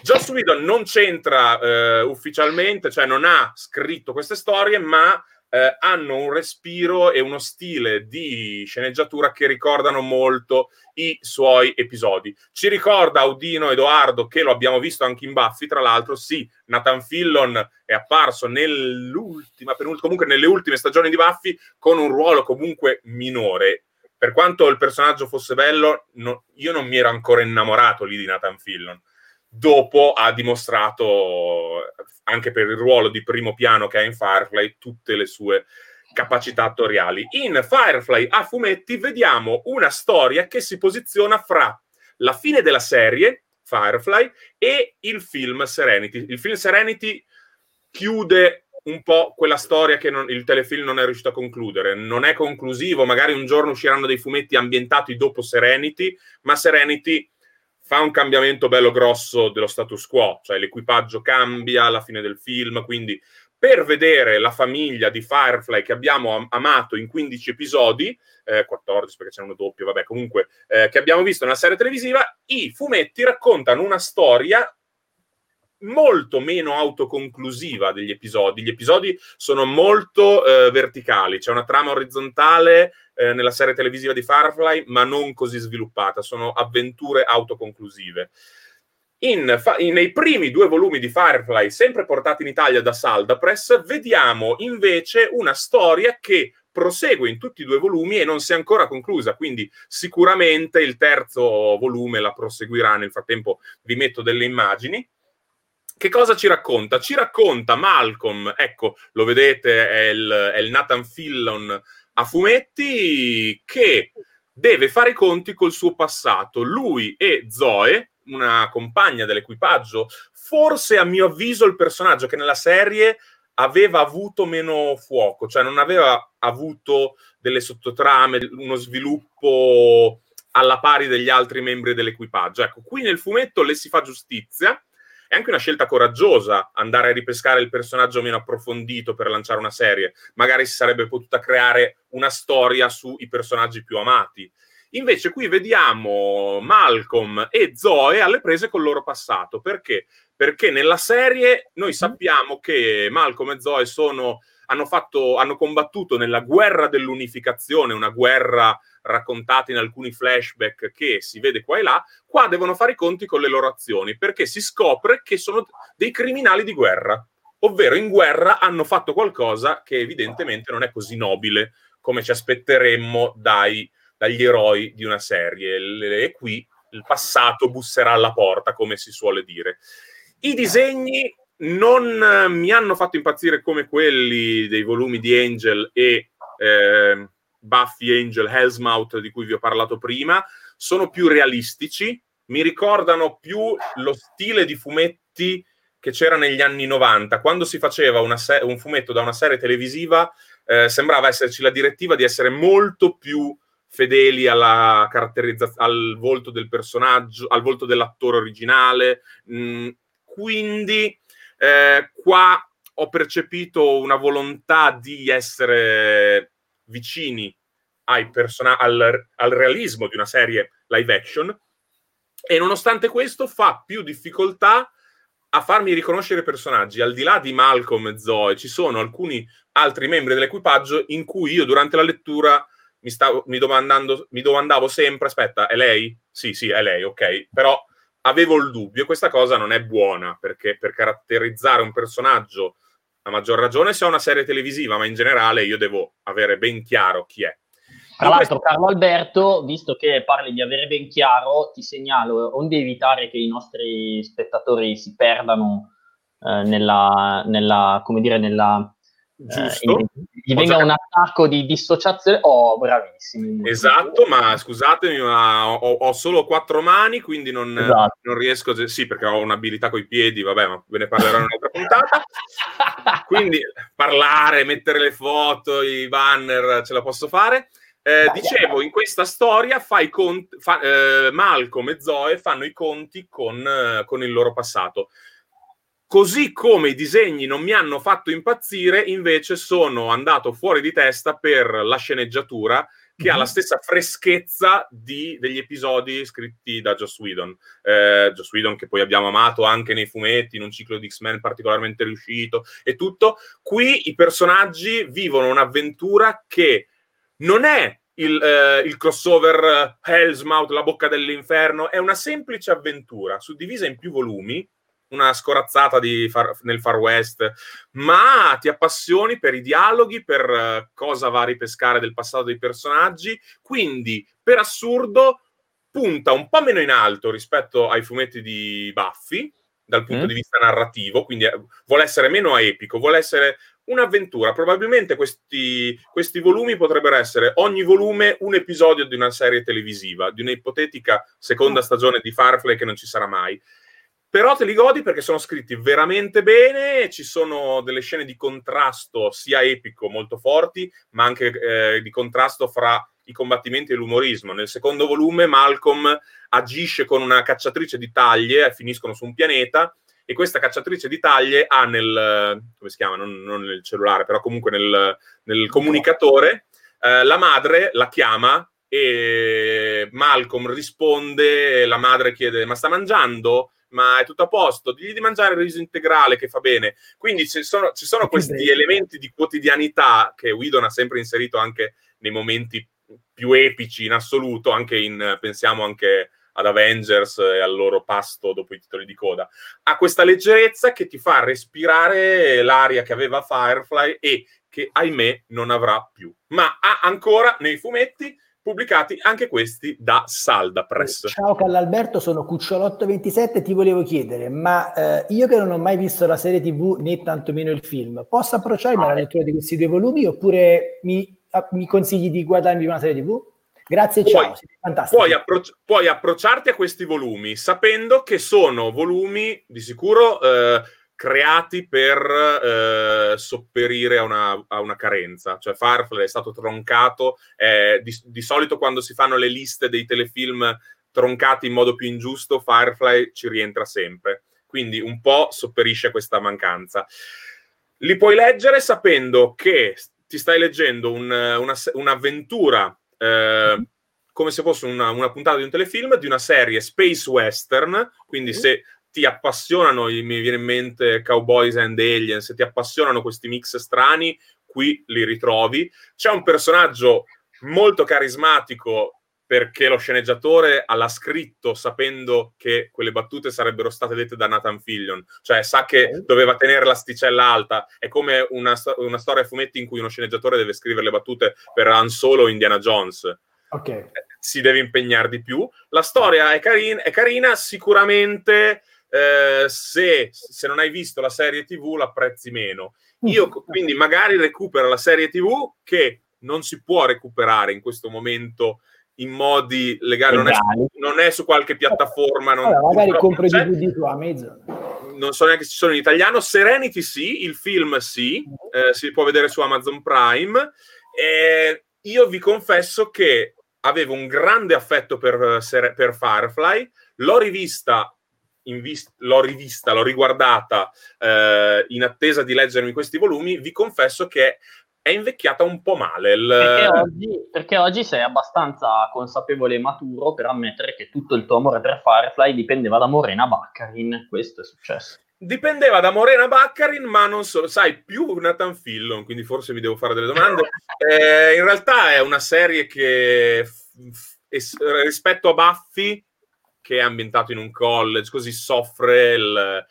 Joss Whedon non c'entra eh, ufficialmente, cioè non ha scritto queste storie, ma eh, hanno un respiro e uno stile di sceneggiatura che ricordano molto i suoi episodi. Ci ricorda Audino Edoardo, che lo abbiamo visto anche in Buffy, tra l'altro, sì, Nathan Fillon è apparso nell'ultima, comunque nelle ultime stagioni di Buffy, con un ruolo comunque minore. Per quanto il personaggio fosse bello, no, io non mi ero ancora innamorato lì di Nathan Fillon dopo ha dimostrato, anche per il ruolo di primo piano che ha in Firefly, tutte le sue capacità attoriali. In Firefly a fumetti vediamo una storia che si posiziona fra la fine della serie, Firefly, e il film Serenity. Il film Serenity chiude un po' quella storia che non, il telefilm non è riuscito a concludere. Non è conclusivo, magari un giorno usciranno dei fumetti ambientati dopo Serenity, ma Serenity fa un cambiamento bello grosso dello status quo, cioè l'equipaggio cambia alla fine del film, quindi per vedere la famiglia di Firefly che abbiamo am- amato in 15 episodi, eh, 14 perché c'è uno doppio, vabbè, comunque, eh, che abbiamo visto nella serie televisiva, i fumetti raccontano una storia molto meno autoconclusiva degli episodi. Gli episodi sono molto eh, verticali, c'è una trama orizzontale eh, nella serie televisiva di Firefly, ma non così sviluppata, sono avventure autoconclusive. In, in, nei primi due volumi di Firefly, sempre portati in Italia da Saldapress, vediamo invece una storia che prosegue in tutti i due volumi e non si è ancora conclusa, quindi sicuramente il terzo volume la proseguirà. Nel frattempo vi metto delle immagini. Che cosa ci racconta? Ci racconta Malcolm, ecco, lo vedete, è il, è il Nathan Fillon a fumetti che deve fare i conti col suo passato. Lui e Zoe, una compagna dell'equipaggio, forse a mio avviso il personaggio che nella serie aveva avuto meno fuoco, cioè non aveva avuto delle sottotrame, uno sviluppo alla pari degli altri membri dell'equipaggio. Ecco, qui nel fumetto le si fa giustizia è anche una scelta coraggiosa andare a ripescare il personaggio meno approfondito per lanciare una serie. Magari si sarebbe potuta creare una storia sui personaggi più amati. Invece qui vediamo Malcolm e Zoe alle prese col loro passato. Perché? Perché nella serie noi sappiamo che Malcolm e Zoe sono, hanno, fatto, hanno combattuto nella guerra dell'unificazione, una guerra raccontati in alcuni flashback che si vede qua e là, qua devono fare i conti con le loro azioni, perché si scopre che sono dei criminali di guerra, ovvero in guerra hanno fatto qualcosa che evidentemente non è così nobile come ci aspetteremmo dai, dagli eroi di una serie. E qui il passato busserà alla porta, come si suole dire. I disegni non mi hanno fatto impazzire come quelli dei volumi di Angel e eh, Buffy Angel Hellsmouth di cui vi ho parlato prima, sono più realistici, mi ricordano più lo stile di fumetti che c'era negli anni 90, quando si faceva se- un fumetto da una serie televisiva, eh, sembrava esserci la direttiva di essere molto più fedeli alla caratterizzazione, al volto del personaggio, al volto dell'attore originale. Mm, quindi eh, qua ho percepito una volontà di essere vicini person- al, al realismo di una serie live action e nonostante questo fa più difficoltà a farmi riconoscere personaggi. Al di là di Malcolm e Zoe, ci sono alcuni altri membri dell'equipaggio in cui io durante la lettura mi, stavo, mi, mi domandavo sempre, aspetta, è lei? Sì, sì, è lei, ok. Però avevo il dubbio, questa cosa non è buona, perché per caratterizzare un personaggio, a maggior ragione se ho una serie televisiva, ma in generale io devo avere ben chiaro chi è. Tra l'altro, Carlo Alberto, visto che parli di avere ben chiaro, ti segnalo, onde evitare che i nostri spettatori si perdano eh, nella, nella, come dire, nella... Giusto. Eh, gli venga un attacco di dissociazione. Oh, bravissimi. Esatto, ma scusatemi, ma ho, ho solo quattro mani, quindi non, esatto. non riesco. A... Sì, perché ho un'abilità coi piedi, vabbè, ma ve ne parlerò in un'altra puntata. quindi parlare, mettere le foto, i banner, ce la posso fare. Eh, dai, dicevo, dai. in questa storia fai conti, fa, eh, Malcolm e Zoe fanno i conti con, eh, con, il loro passato. Così come i disegni non mi hanno fatto impazzire, invece sono andato fuori di testa per la sceneggiatura che mm-hmm. ha la mhm. stessa freschezza di, degli episodi scritti da Joss Whedon. Eh, Joss Whedon che poi abbiamo amato anche nei fumetti, in un ciclo di X-Men particolarmente riuscito e tutto. Qui i personaggi vivono un'avventura che non è il, eh, il crossover eh, Hellsmouth, la bocca dell'inferno, è una semplice avventura suddivisa in più volumi, una scorazzata far, nel Far West, ma ti appassioni per i dialoghi, per uh, cosa va a ripescare del passato dei personaggi, quindi per assurdo punta un po' meno in alto rispetto ai fumetti di Buffy dal punto mm. di vista narrativo, quindi eh, vuole essere meno epico, vuole essere un'avventura. Probabilmente questi, questi, volumi potrebbero essere ogni volume un episodio di una serie televisiva, di un'ipotetica seconda mm. stagione di Firefly che non ci sarà mai. Però te li godi perché sono scritti veramente bene, ci sono delle scene di contrasto sia epico molto forti, ma anche eh, di contrasto fra i combattimenti e l'umorismo. Nel secondo volume Malcolm agisce con una cacciatrice di taglie, e finiscono su un pianeta, e questa cacciatrice di taglie ha nel, come si chiama, non, non nel cellulare, però comunque nel, nel comunicatore, eh, la madre la chiama e Malcolm risponde, la madre chiede ma sta mangiando? Ma è tutto a posto, digli di mangiare il riso integrale che fa bene. Quindi ci sono, ci sono questi elementi di quotidianità che Widon ha sempre inserito anche nei momenti più epici in assoluto, anche in, pensiamo anche ad Avengers e al loro pasto dopo i titoli di coda. Ha questa leggerezza che ti fa respirare l'aria che aveva Firefly e che ahimè non avrà più. Ma ha ancora nei fumetti pubblicati anche questi da Salda Press. Ciao Callalberto, sono Cucciolotto27 ti volevo chiedere, ma eh, io che non ho mai visto la serie TV né tantomeno il film, posso approcciarmi alla lettura di questi due volumi oppure mi, a, mi consigli di guardarmi una serie TV? Grazie, ciao. Puoi, puoi, appro- puoi, approcciarti a questi volumi sapendo che sono volumi di sicuro eh, creati per eh, sopperire a una, a una, carenza. Cioè, Firefly è stato troncato. Eh, di, di, solito, quando si fanno le liste dei telefilm troncati in modo più ingiusto, Firefly ci rientra sempre. Quindi un po' sopperisce a questa mancanza. Li puoi leggere sapendo che ti stai leggendo un, una, un'avventura eh, come se fosse una, una, puntata di un telefilm di una serie space western, quindi se ti appassionano, mi viene in mente Cowboys and Aliens, se ti appassionano questi mix strani, qui li ritrovi. C'è un personaggio molto carismatico perché lo sceneggiatore l'ha scritto sapendo che quelle battute sarebbero state dette da Nathan Fillion, cioè sa che doveva tenere l'asticella alta. È come una, una storia a fumetti in cui uno sceneggiatore deve scrivere le battute per Han Solo o Indiana Jones. Ok. Si deve impegnare di più. La storia è, carin- è carina, sicuramente eh, se, se, non hai visto la serie TV l'apprezzi meno. Io quindi magari recupero la serie TV che non si può recuperare in questo momento in modi legali, non è, non è, su qualche piattaforma. Non, allora, magari compro i DVD su Amazon. Non so neanche se ci sono in italiano. Serenity sì, il film sì, mm-hmm. eh, si può vedere su Amazon Prime. E io vi confesso che avevo un grande affetto per, per Firefly, l'ho rivista Vis- l'ho rivista, l'ho riguardata eh, in attesa di leggermi questi volumi, vi confesso che è invecchiata un po' male. Il... Perché, oggi, perché, oggi, sei abbastanza consapevole e maturo per ammettere che tutto il tuo amore per Firefly dipendeva da Morena Baccarin. Questo è successo. dipendeva da Morena Baccarin, ma non solo, sai, più Nathan Fillon, quindi forse mi devo fare delle domande. Eh, in realtà è una serie che f- rispetto a Buffy, che è ambientato in un college, così soffre il,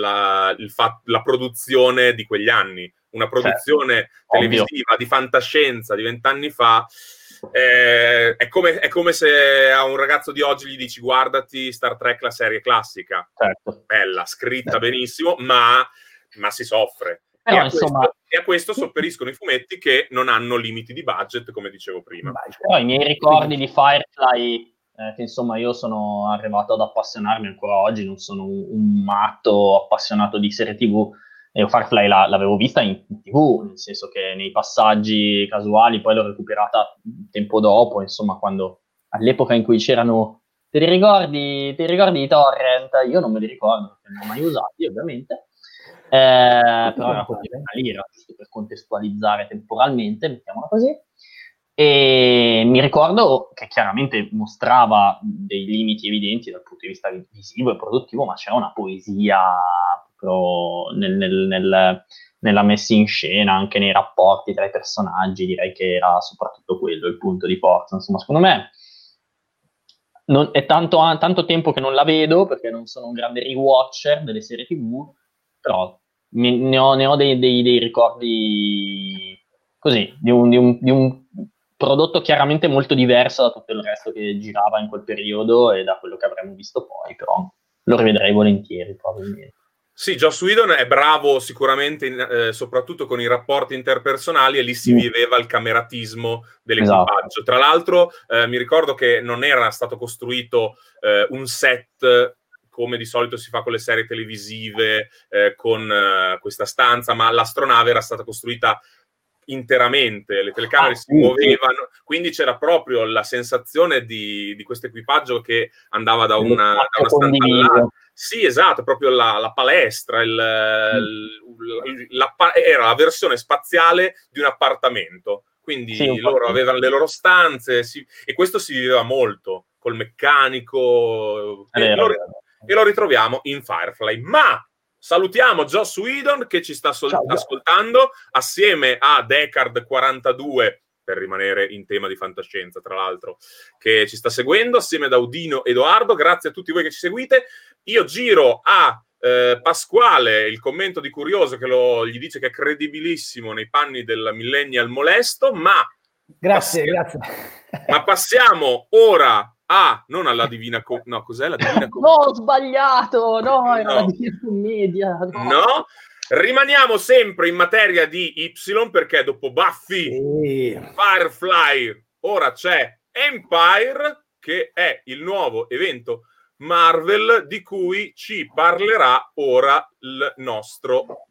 la, il fa- la produzione di quegli anni. Una produzione certo. televisiva Ovvio. di fantascienza di vent'anni fa eh, è, come, è, come, se a un ragazzo di oggi gli dici guardati Star Trek la serie classica, certo. bella, scritta certo. benissimo, ma, ma, si soffre. Però, e, a insomma... questo, e, a questo, sopperiscono i fumetti che non hanno limiti di budget, come dicevo prima. Però i miei ricordi di Firefly, eh, che insomma io sono arrivato ad appassionarmi ancora oggi, non sono un, un matto appassionato di serie tv, io Firefly la, l'avevo vista in, tv, nel senso che nei passaggi casuali, poi l'ho recuperata tempo dopo, insomma, quando all'epoca in cui c'erano. Ti ricordi, ti ricordi i torrent? Io non me li ricordo, perché non ho mai usati, ovviamente. Eh, però era proprio una lira, giusto per contestualizzare temporalmente, mettiamola così. E mi ricordo che chiaramente mostrava dei limiti evidenti dal punto di vista visivo e produttivo, ma c'era una poesia proprio nel, nel, nel, nella messa in scena, anche nei rapporti tra i personaggi, direi che era soprattutto quello il punto di forza. Insomma, secondo me non, è tanto, tanto, tempo che non la vedo perché non sono un grande rewatcher delle serie tv, però ne, ne ho, ne ho dei, dei, dei, ricordi così, di un, di, un, di un prodotto chiaramente molto diverso da tutto il resto che girava in quel periodo e da quello che avremmo visto poi, però lo rivedrei volentieri probabilmente. Sì, Joss Whedon è bravo sicuramente, in, eh, soprattutto con i rapporti interpersonali, e lì si mm. viveva il cameratismo dell'equipaggio. Esatto. Tra l'altro, eh, mi ricordo che non era stato costruito eh, un set come di solito si fa con le serie televisive, eh, con eh, questa stanza, ma l'astronave era stata costruita interamente, le telecamere ah, si muovevano, quindi c'era proprio la sensazione di, di questo equipaggio che andava da una, da una stanza all'altra. Sì, esatto, proprio la, la palestra, il, mm. la, la, era la versione spaziale di un appartamento, quindi sì, loro avevano le loro stanze si, e questo si viveva molto col meccanico e, lo, e lo ritroviamo in Firefly. Ma Salutiamo Joss Whedon che ci sta sol- Ciao, ascoltando assieme a Deckard42 per rimanere in tema di fantascienza, tra l'altro, che ci sta seguendo, assieme ad Audino Edoardo. Grazie a tutti voi che ci seguite. Io giro a eh, Pasquale il commento di Curioso che lo, gli dice che è credibilissimo nei panni del millennial molesto, ma... Grazie, passiamo, grazie. Ma passiamo ora Ah, non alla Divina Commedia. No, cos'è la Divina Commedia? no, ho sbagliato! No, era no. la Divina Commedia. No. no. Rimaniamo sempre in materia di Y perché dopo Buffy, sì. Firefly, ora c'è Empire che è il nuovo evento Marvel di cui ci parlerà ora il nostro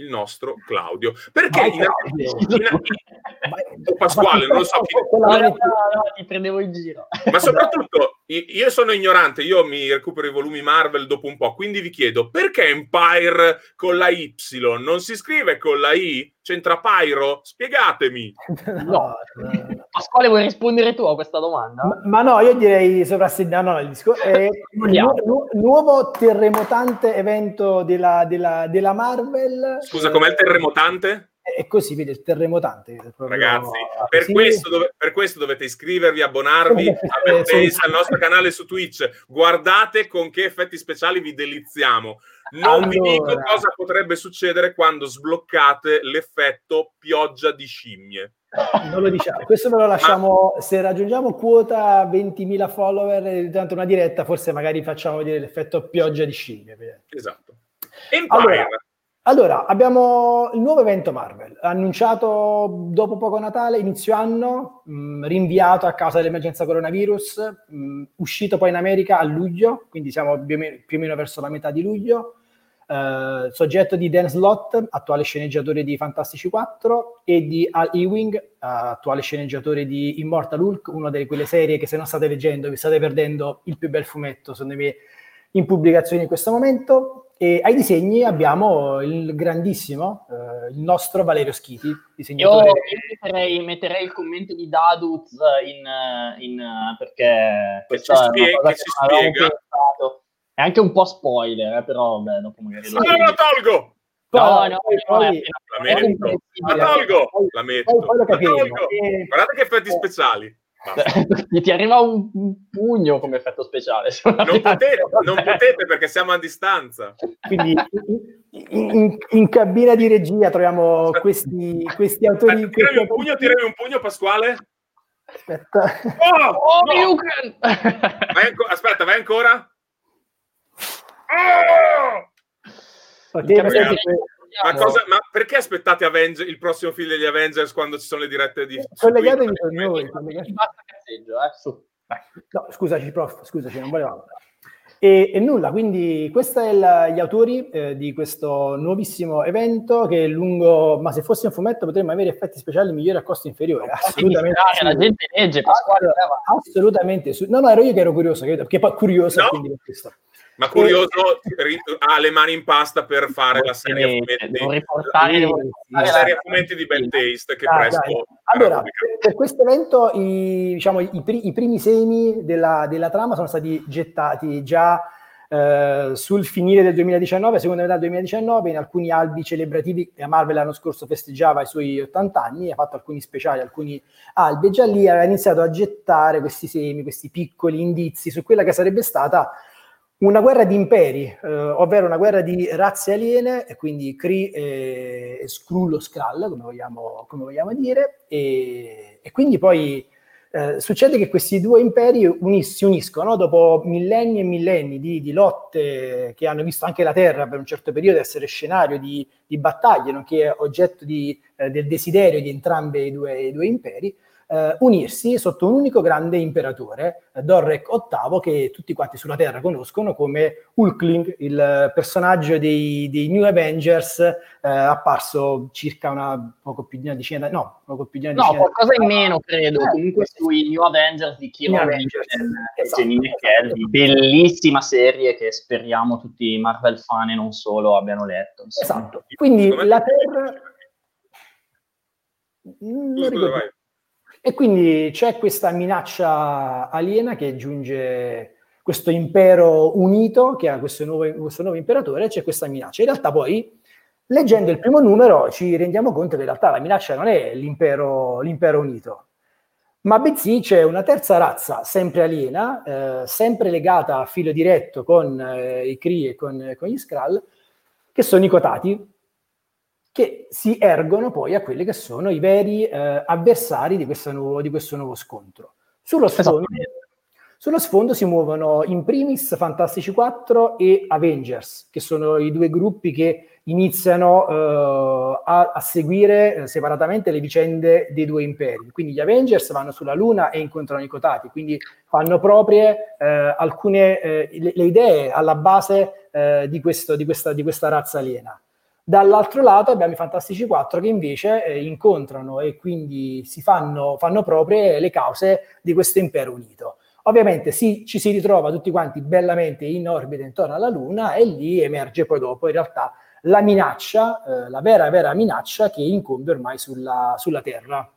il nostro Claudio. Perché in, in, in, Pasquale, non lo so chi... No, ti prendevo in giro. Ma soprattutto, io sono ignorante, io mi recupero i volumi Marvel dopo un po', quindi vi chiedo, perché Empire con la Y non si scrive con la I? C'entra Pyro? Spiegatemi. No. Pasquale, vuoi rispondere tu a questa domanda? Ma, ma no, io direi soprassediamo no, il discorso. Eh, nu- nuovo terremotante evento della, della, della Marvel. Scusa, com'è il terremotante? È così, vedi, il terremotante. Ragazzi, per, sì. questo dove, per, questo dovete iscrivervi, abbonarvi a Bethesda, al nostro canale su Twitch. Guardate con che effetti speciali vi deliziamo. Non allora... vi dico cosa potrebbe succedere quando sbloccate l'effetto pioggia di scimmie. Non lo diciamo, questo ve lo lasciamo. Ma... Se raggiungiamo quota 20.000 follower durante una diretta, forse magari facciamo vedere l'effetto pioggia di scimmie. Esatto. Empire. Allora, allora, abbiamo il nuovo evento Marvel, annunciato dopo poco Natale, inizio anno, mh, mm, rinviato a causa dell'emergenza coronavirus, mh, mm, uscito poi in America a luglio, quindi siamo più o meno, più o meno verso la metà di luglio. Uh, soggetto di Dan Slott, attuale sceneggiatore di Fantastici 4, e di Al Ewing, uh, attuale sceneggiatore di Immortal Hulk, una delle quelle serie che se non state leggendo vi state perdendo il più bel fumetto, secondo me, in pubblicazione in questo momento. E ai disegni abbiamo il grandissimo, eh, il nostro Valerio Schiti, disegnatore. Io, metterei, metterei, il commento di Daduz in, in, perché questa che è una cosa che, che si spiega. È anche un po' spoiler, eh, però beh, dopo magari lo... No, lo tolgo! No, no, poi, la metto, la tolgo, la metto, poi, poi la tolgo. Guardate che effetti speciali. ti arriva un, pugno come effetto speciale. Non potete, non potete, perché siamo a distanza. Quindi in, in, in cabina di regia troviamo questi, questi autori. Aspetta, tirami un pugno, tirami un pugno, Pasquale. Aspetta. Oh, oh no. aspetta, vai ancora. Oh! Ma, cosa, ma, perché aspettate Avenger, il prossimo film degli Avengers quando ci sono le dirette di... Collegatevi con noi. Collegate... Eh, no, scusaci, prof, scusaci, non volevamo. E, e, nulla, quindi questi sono gli autori eh, di questo nuovissimo evento che è lungo, ma se fosse un fumetto potremmo avere effetti speciali migliori a costo inferiore. Assolutamente. Sì. La gente legge, Pasquale. Assolutamente. Su- no, no, ero io che ero curioso, che poi curioso, no. quindi per questo. Ma curioso, e... ha le mani in pasta per fare la serie a fumetti, la, la serie a fumetti di Bad Taste che ah, presto... Allora, per questo evento i, diciamo, i, i primi semi della, della, trama sono stati gettati già eh, sul finire del 2019, seconda metà del 2019, in alcuni albi celebrativi che Marvel l'anno scorso festeggiava i suoi 80 anni, ha fatto alcuni speciali, alcuni albi, e già lì aveva iniziato a gettare questi semi, questi piccoli indizi su quella che sarebbe stata una guerra di imperi, eh, ovvero una guerra di razze aliene, e quindi Kree e, e Skrull o Skrull, come vogliamo, come vogliamo dire, e, e, quindi poi eh, succede che questi due imperi unis, si uniscono dopo millenni e millenni di, di, lotte che hanno visto anche la Terra per un certo periodo essere scenario di, di battaglie, nonché oggetto di, eh, del desiderio di entrambi i due, i due imperi eh, unirsi sotto un unico grande imperatore, eh, Dorrek VIII, che tutti quanti sulla Terra conoscono come Hulkling, il personaggio dei, dei New Avengers, eh, apparso circa una poco più di una decina no, poco più di una decina No, qualcosa in meno, credo. Eh, Comunque sui New Avengers di Kieran e esatto. Jenny McKelvey, bellissima serie che speriamo tutti i Marvel fan e non solo abbiano letto. Insomma. Esatto. Quindi la Terra... Non ricordo. E quindi c'è questa minaccia aliena che giunge questo impero unito che ha questo nuovo, questo nuovo imperatore, c'è questa minaccia. In realtà poi, leggendo il primo numero, ci rendiamo conto che in realtà la minaccia non è l'impero, l'impero unito, ma bensì c'è una terza razza, sempre aliena, eh, sempre legata a filo diretto con eh, i Kree e con, con gli Skrull, che sono i Cotati, che si ergono poi a quelli che sono i veri eh, avversari di, nuovo, di, questo nuovo scontro. Sullo sfondo, sullo sfondo, si muovono in primis Fantastici 4 e Avengers, che sono i due gruppi che iniziano eh, a, a, seguire eh, separatamente le vicende dei due imperi. Quindi gli Avengers vanno sulla Luna e incontrano i Cotati, quindi fanno proprie eh, alcune eh, le, le, idee alla base di, questo, di, questa, di questa razza aliena. Dall'altro lato abbiamo i Fantastici 4 che invece eh, incontrano e quindi si fanno, fanno, proprie le cause di questo impero unito. Ovviamente sì, ci si ritrova tutti quanti bellamente in orbita intorno alla Luna e lì emerge poi dopo in realtà la minaccia, eh, la vera vera minaccia che incombe ormai sulla, sulla Terra.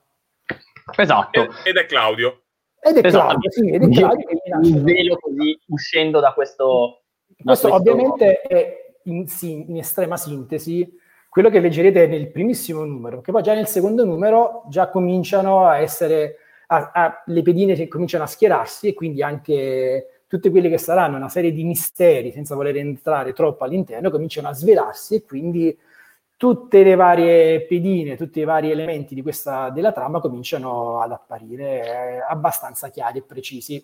Esatto. Ed è Claudio. Ed è esatto. Claudio, sì, ed è Claudio che minaccia. Il velo così uscendo da questo... Da questo, questo ovviamente è in, in, estrema sintesi quello che leggerete nel primissimo numero, che poi già nel secondo numero già cominciano a essere, a, a, le pedine che cominciano a schierarsi e quindi anche tutte quelle che saranno una serie di misteri, senza voler entrare troppo all'interno, cominciano a svelarsi e quindi tutte le varie pedine, tutti i vari elementi questa, della trama cominciano ad apparire eh, abbastanza chiari e precisi.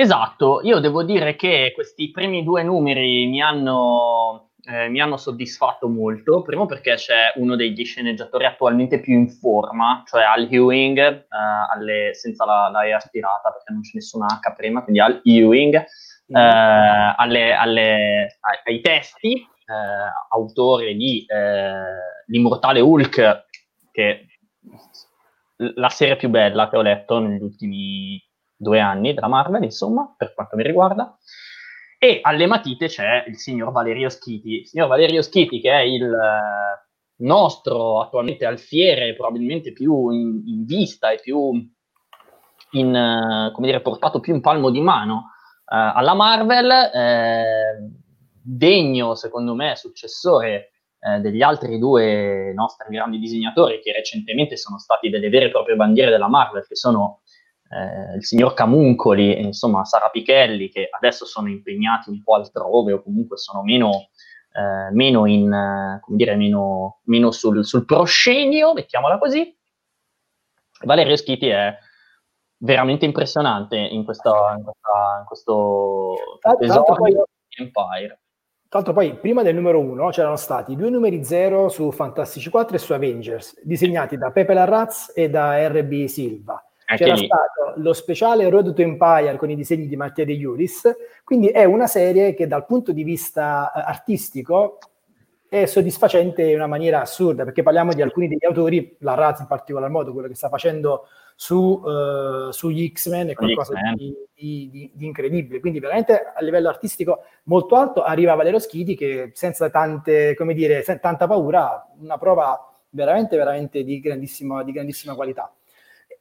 Esatto, io devo dire che questi primi due numeri mi hanno, eh, mi hanno soddisfatto molto, primo perché c'è uno degli sceneggiatori attualmente più in forma, cioè Al Ewing, eh, alle, senza la, la E aspirata perché non c'è nessuna H prima, quindi Al Ewing, eh, alle, alle, ai, ai, testi, eh, autore di eh, L'Immortale Hulk, che la serie più bella che ho letto negli ultimi due anni della Marvel, insomma, per quanto mi riguarda. E alle matite c'è il signor Valerio Schiti. Il signor Valerio Schiti, che è il eh, nostro attualmente alfiere, probabilmente più in, in vista e più in, uh, come dire, portato più in palmo di mano alla Marvel, eh, degno secondo me successore eh, degli altri due nostri grandi disegnatori che recentemente sono stati delle vere e proprie bandiere della Marvel, che sono eh, il signor Camuncoli e insomma Sara Pichelli, che adesso sono impegnati un po' altrove o comunque sono meno, eh, meno, in, come dire, meno, meno sul, sul proscenio, mettiamola così. Valerio Schiti è veramente impressionante in, questa, in, questa, in questo episodio di Empire. Tra l'altro poi prima del numero 1 c'erano stati due numeri 0 su Fantastici 4 e su Avengers, disegnati da Pepe Larraz e da RB Silva. Anche C'era lì. stato lo speciale Road to Empire con i disegni di Mattia De Iuris, quindi è una serie che dal punto di vista eh, artistico è soddisfacente in una maniera assurda, perché parliamo di alcuni degli autori, la Raz in particolar modo, quello che sta facendo su, uh, sugli X-Men è qualcosa di, di, di, di, incredibile. Quindi veramente a livello artistico molto alto arriva Valero Schiti che senza tante, come dire, tanta paura, una prova veramente, veramente di grandissima, di grandissima qualità.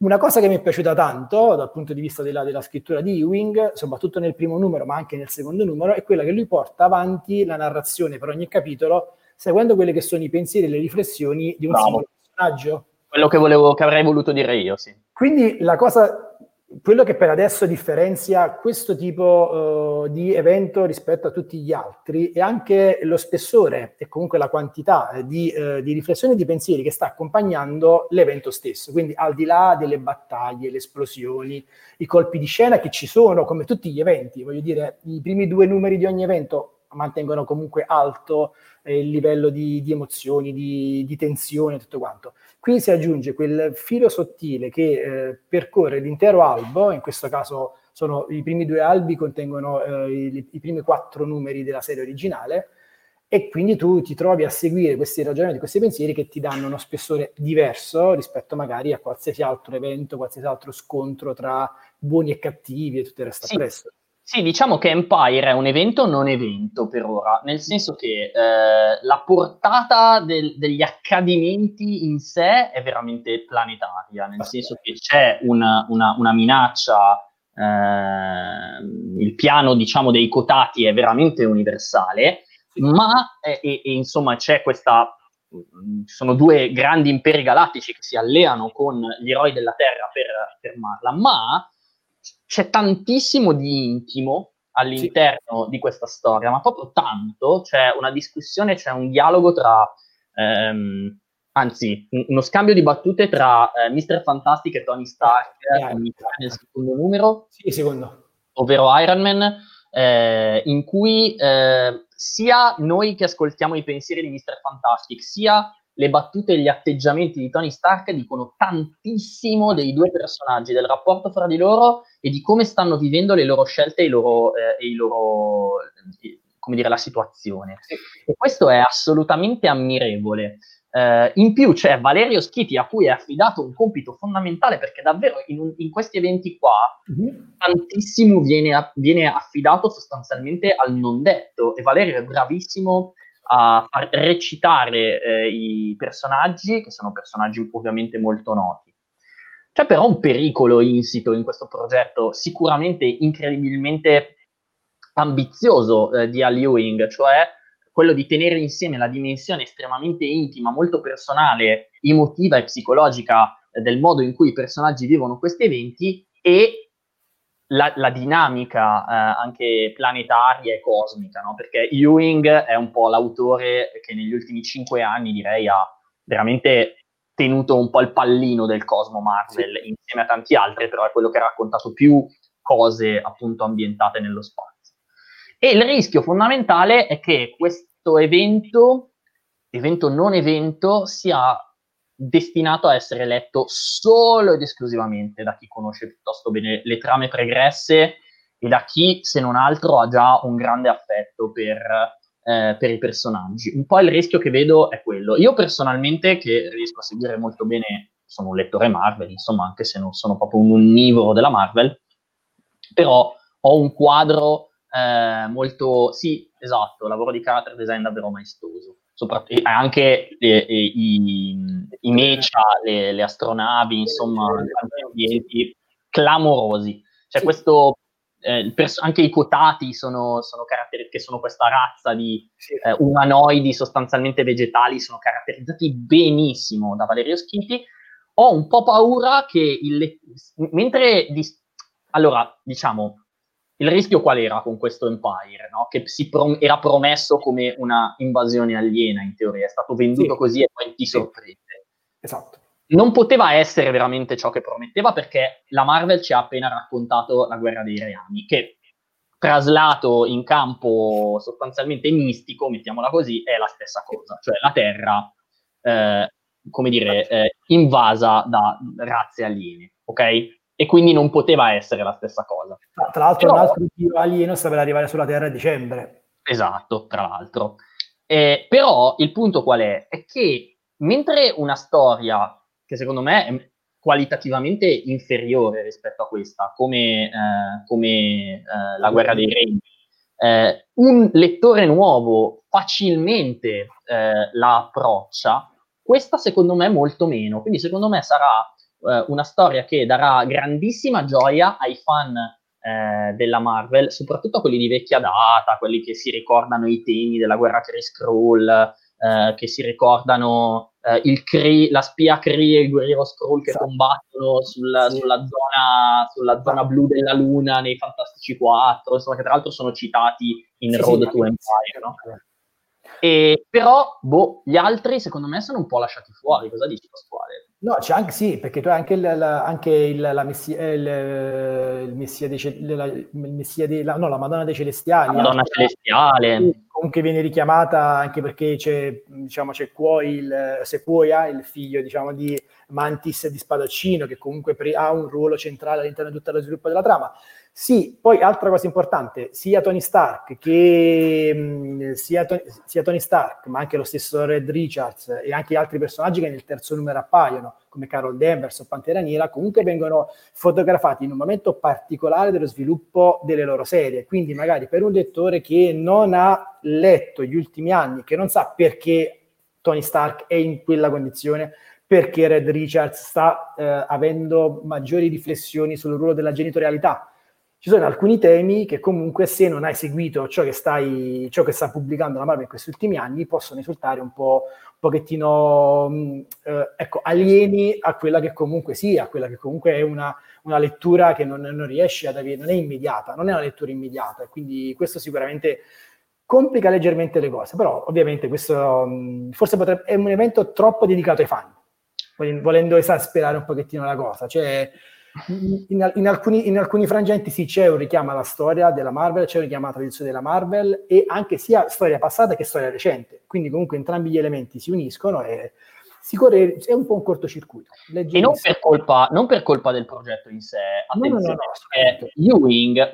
Una cosa che mi è piaciuta tanto dal punto di vista della, della, scrittura di Ewing, soprattutto nel primo numero, ma anche nel secondo numero, è quella che lui porta avanti la narrazione per ogni capitolo seguendo quelli che sono i pensieri e le riflessioni di un Bravo. singolo personaggio. Quello che, volevo, che avrei voluto dire io, sì. Quindi la cosa, quello che per adesso differenzia questo tipo uh, di evento rispetto a tutti gli altri è anche lo spessore e comunque la quantità di, uh, di riflessioni e di pensieri che sta accompagnando l'evento stesso. Quindi al di là delle battaglie, le esplosioni, i colpi di scena che ci sono, come tutti gli eventi, voglio dire, i primi due numeri di ogni evento mantengono comunque alto eh, il livello di, di emozioni, di, di, tensione e tutto quanto. Qui si aggiunge quel filo sottile che eh, percorre l'intero albo, in questo caso sono i primi due albi contengono eh, i, i, primi quattro numeri della serie originale e quindi tu ti trovi a seguire questi ragionamenti, questi pensieri che ti danno uno spessore diverso rispetto magari a qualsiasi altro evento, qualsiasi altro scontro tra buoni e cattivi e tutto il resto sì. Sì, diciamo che Empire è un evento non evento per ora, nel senso che eh, la portata del, degli accadimenti in sé è veramente planetaria, nel senso che c'è una, una, una minaccia, eh, il piano diciamo dei cotati è veramente universale, ma e, e, insomma c'è questa ci sono due grandi imperi galattici che si alleano con gli eroi della Terra per fermarla, ma c'è tantissimo di intimo all'interno sì. di questa storia, ma proprio tanto, c'è una discussione, c'è un dialogo tra, ehm, anzi, uno scambio di battute tra eh, Mr. Fantastic e Tony Stark yeah. nel secondo numero, sì, secondo. ovvero Iron Man, eh, in cui eh, sia noi che ascoltiamo i pensieri di Mr. Fantastic, sia le battute e gli atteggiamenti di Tony Stark dicono tantissimo dei due personaggi, del rapporto fra di loro e di come stanno vivendo le loro scelte e i loro, eh, e i loro eh, come dire, la situazione. E questo è assolutamente ammirevole. Uh, in più c'è Valerio Schiti a cui è affidato un compito fondamentale perché davvero in, un, in questi eventi qua mm-hmm. tantissimo viene, viene, affidato sostanzialmente al non detto e Valerio è bravissimo a far recitare eh, i personaggi, che sono personaggi ovviamente molto noti. C'è però un pericolo insito in questo progetto, sicuramente incredibilmente ambizioso eh, di Al Ewing, cioè quello di tenere insieme la dimensione estremamente intima, molto personale, emotiva e psicologica eh, del modo in cui i personaggi vivono questi eventi e la, la dinamica eh, anche planetaria e cosmica, no? perché Ewing è un po' l'autore che negli ultimi cinque anni direi ha veramente tenuto un po' il pallino del Cosmo Marvel sì. insieme a tanti altri, però è quello che ha raccontato più cose appunto ambientate nello spazio. E il rischio fondamentale è che questo evento, evento non evento, sia destinato a essere letto solo ed esclusivamente da chi conosce piuttosto bene le trame pregresse e da chi, se non altro, ha già un grande affetto per, eh, per i personaggi. Un po' il rischio che vedo è quello. Io personalmente, che riesco a seguire molto bene, sono un lettore Marvel, insomma, anche se non sono proprio un onnivoro della Marvel, però ho un quadro eh, molto, sì, esatto, lavoro di character design davvero maestoso anche le, i, i, mecha, le, le, astronavi, insomma, tanti ambienti clamorosi. C'è sì. questo eh, pers- anche i quotati sono, sono caratteri- che sono questa razza di eh, umanoidi sostanzialmente vegetali, sono caratterizzati benissimo da Valerio Schiti. Ho un po' paura che il, mentre di, allora diciamo il rischio qual era con questo Empire? No? Che prom- era promesso come una invasione aliena in teoria, è stato venduto sì. così e poi ti sorprende. Esatto non poteva essere veramente ciò che prometteva perché la Marvel ci ha appena raccontato la guerra dei reami, che traslato in campo sostanzialmente mistico, mettiamola così, è la stessa cosa, cioè la Terra, eh, come dire, eh, invasa da razze aliene, ok? E quindi non poteva essere la stessa cosa. Tra l'altro Però, un altro tiro alieno sta per arrivare sulla Terra a dicembre. Esatto, tra l'altro. Eh, però il punto qual è? È che mentre una storia che secondo me è qualitativamente inferiore rispetto a questa, come, eh, come eh, la guerra dei regni. Eh, un lettore nuovo facilmente eh, la approccia, questa secondo me molto meno, quindi secondo me sarà eh, una storia che darà grandissima gioia ai fan eh, della Marvel, soprattutto quelli di vecchia data, quelli che si ricordano i temi della guerra Chris Krull, eh, che si ricordano eh, il Kree, la spia Kree e il guerriero Skrull che esatto. combattono sulla, sulla, zona, sulla, zona, blu della luna nei Fantastici 4, insomma, che tra l'altro sono citati in sì, Road sì, to Empire, no? E, però, boh, gli altri secondo me sono un po' lasciati fuori. Cosa dici, Pasquale? No, c'è anche sì, perché tu hai anche, il, la, anche il, la messia, eh, il, il messia dei, la, il messia dei, la, no, la Madonna dei Celestiali. La Madonna Celestiale. Comunque viene richiamata anche perché c'è, diciamo, c'è Quoil, Sequoia, il figlio, diciamo, di Mantis di Spadaccino, che comunque pre- ha un ruolo centrale all'interno di tutto lo sviluppo della trama. Sì, poi altra cosa importante, sia Tony Stark che mh, mm, sia, Tony, sia, Tony, Stark, ma anche lo stesso Red Richards e anche altri personaggi che nel terzo numero appaiono, come Carol Danvers o Pantera Nera, comunque vengono fotografati in un momento particolare dello sviluppo delle loro serie. Quindi magari per un lettore che non ha letto gli ultimi anni, che non sa perché Tony Stark è in quella condizione, perché Red Richards sta eh, avendo maggiori riflessioni sul ruolo della genitorialità ci sono alcuni temi che comunque se non hai seguito ciò che, stai, ciò che sta pubblicando la Marvel in questi ultimi anni possono risultare un po' pochettino mh, eh, ecco, alieni a quella che comunque sia, quella che comunque è una, una lettura che non, non riesce ad avere, non è immediata, non è una lettura immediata, quindi questo sicuramente complica leggermente le cose, però ovviamente questo mh, forse potrebbe, è un evento troppo dedicato ai fan, volendo esasperare un pochettino la cosa, cioè in, in, alcuni, in, alcuni, frangenti sì c'è un richiamo alla storia della Marvel, c'è un richiamo alla tradizione della Marvel e anche sia storia passata che storia recente. Quindi comunque entrambi gli elementi si uniscono e si corre, è un po' un cortocircuito. E non per, colpa, non per, colpa, del progetto in sé, attenzione, no, no, no, Ewing,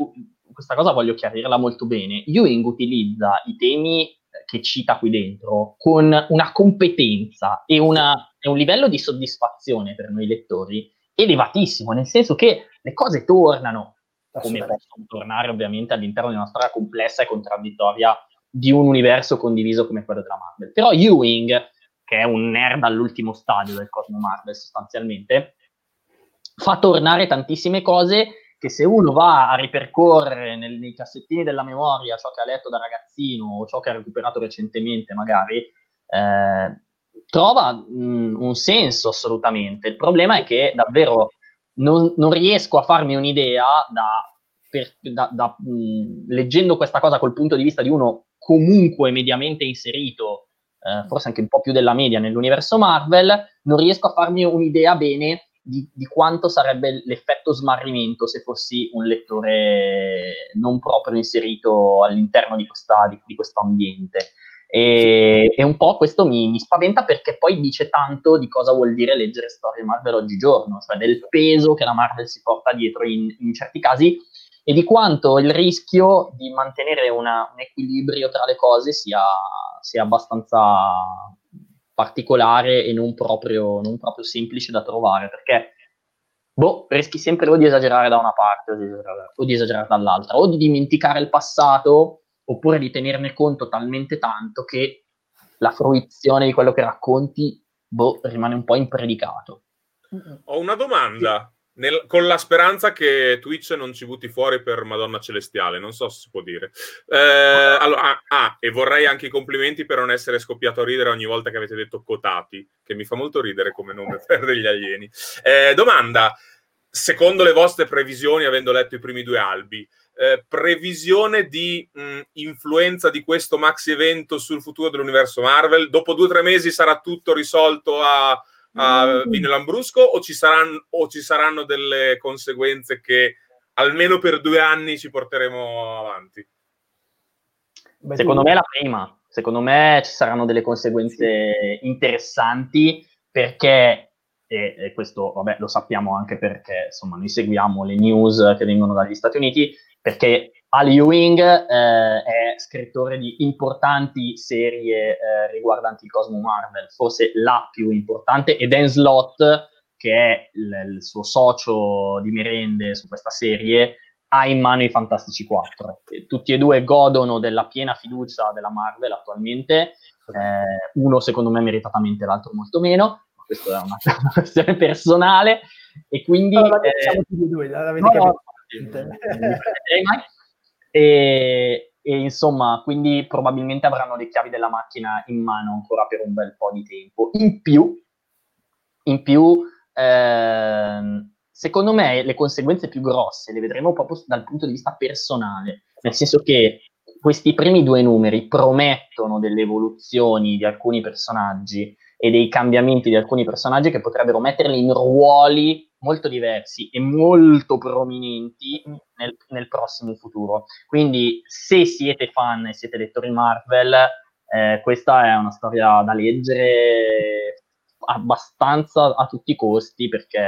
questa cosa voglio chiarirla molto bene, Ewing utilizza i temi che cita qui dentro con una competenza e, una, e un livello di soddisfazione per noi lettori elevatissimo, nel senso che le cose tornano, come possono tornare ovviamente all'interno di una storia complessa e contraddittoria di un universo condiviso come quello della Marvel. Però Ewing, che è un nerd all'ultimo stadio del cosmo Marvel sostanzialmente, fa tornare tantissime cose che se uno va a ripercorrere nel, nei cassettini della memoria ciò che ha letto da ragazzino o ciò che ha recuperato recentemente magari, eh, trova mh, un senso assolutamente. Il problema è che davvero non, non riesco a farmi un'idea da, per, da, da mh, leggendo questa cosa col punto di vista di uno comunque mediamente inserito, eh, forse anche un po' più della media nell'universo Marvel, non riesco a farmi un'idea bene di, di, quanto sarebbe l'effetto smarrimento se fossi un lettore non proprio inserito all'interno di, questa, di, di questo ambiente. E, e, un po' questo mi, mi, spaventa perché poi dice tanto di cosa vuol dire leggere storie Marvel oggigiorno, cioè del peso che la Marvel si porta dietro in, in certi casi e di quanto il rischio di mantenere una, un equilibrio tra le cose sia, sia abbastanza particolare e non proprio, non proprio, semplice da trovare, perché boh, rischi sempre o di esagerare da una parte o di esagerare, o di esagerare dall'altra, o di dimenticare il passato oppure di tenerne conto talmente tanto che la fruizione di quello che racconti boh, rimane un po' impredicato. Ho una domanda. nel, con la speranza che Twitch non ci butti fuori per Madonna Celestiale, non so se si può dire. Eh, allora, ah, ah, e vorrei anche i complimenti per non essere scoppiato a ridere ogni volta che avete detto cotati, che mi fa molto ridere come nome per degli alieni. Eh, domanda, secondo le vostre previsioni, avendo letto i primi due albi, eh, previsione di mh, influenza di questo maxi evento sul futuro dell'universo Marvel? Dopo due o tre mesi sarà tutto risolto a a mm. Vino Lambrusco o ci, saranno, o ci saranno delle conseguenze che almeno per due anni ci porteremo avanti? Secondo me è la prima. Secondo me ci saranno delle conseguenze interessanti perché, e, e, questo vabbè, lo sappiamo anche perché insomma, noi seguiamo le news che vengono dagli Stati Uniti, perché Ali Ewing eh, è scrittore di importanti serie eh, riguardanti il Cosmo Marvel, forse la più importante, e Dan Slott, che è il, il, suo socio di merende su questa serie, ha in mano i Fantastici 4. E tutti e due godono della piena fiducia della Marvel attualmente, eh, uno secondo me meritatamente, l'altro molto meno, questa è una, questione personale, e quindi... Eh, siamo tutti e due, l'avete no, capito. No, e, e, insomma, quindi probabilmente avranno le chiavi della macchina in mano ancora per un bel po' di tempo. In più, in più ehm, secondo me le conseguenze più grosse le vedremo proprio dal punto di vista personale, nel senso che questi primi due numeri promettono delle evoluzioni di alcuni personaggi e dei cambiamenti di alcuni personaggi che potrebbero metterli in ruoli molto diversi e molto prominenti nel, nel prossimo futuro. Quindi se siete fan e siete lettori Marvel, eh, questa è una storia da leggere abbastanza a tutti i costi perché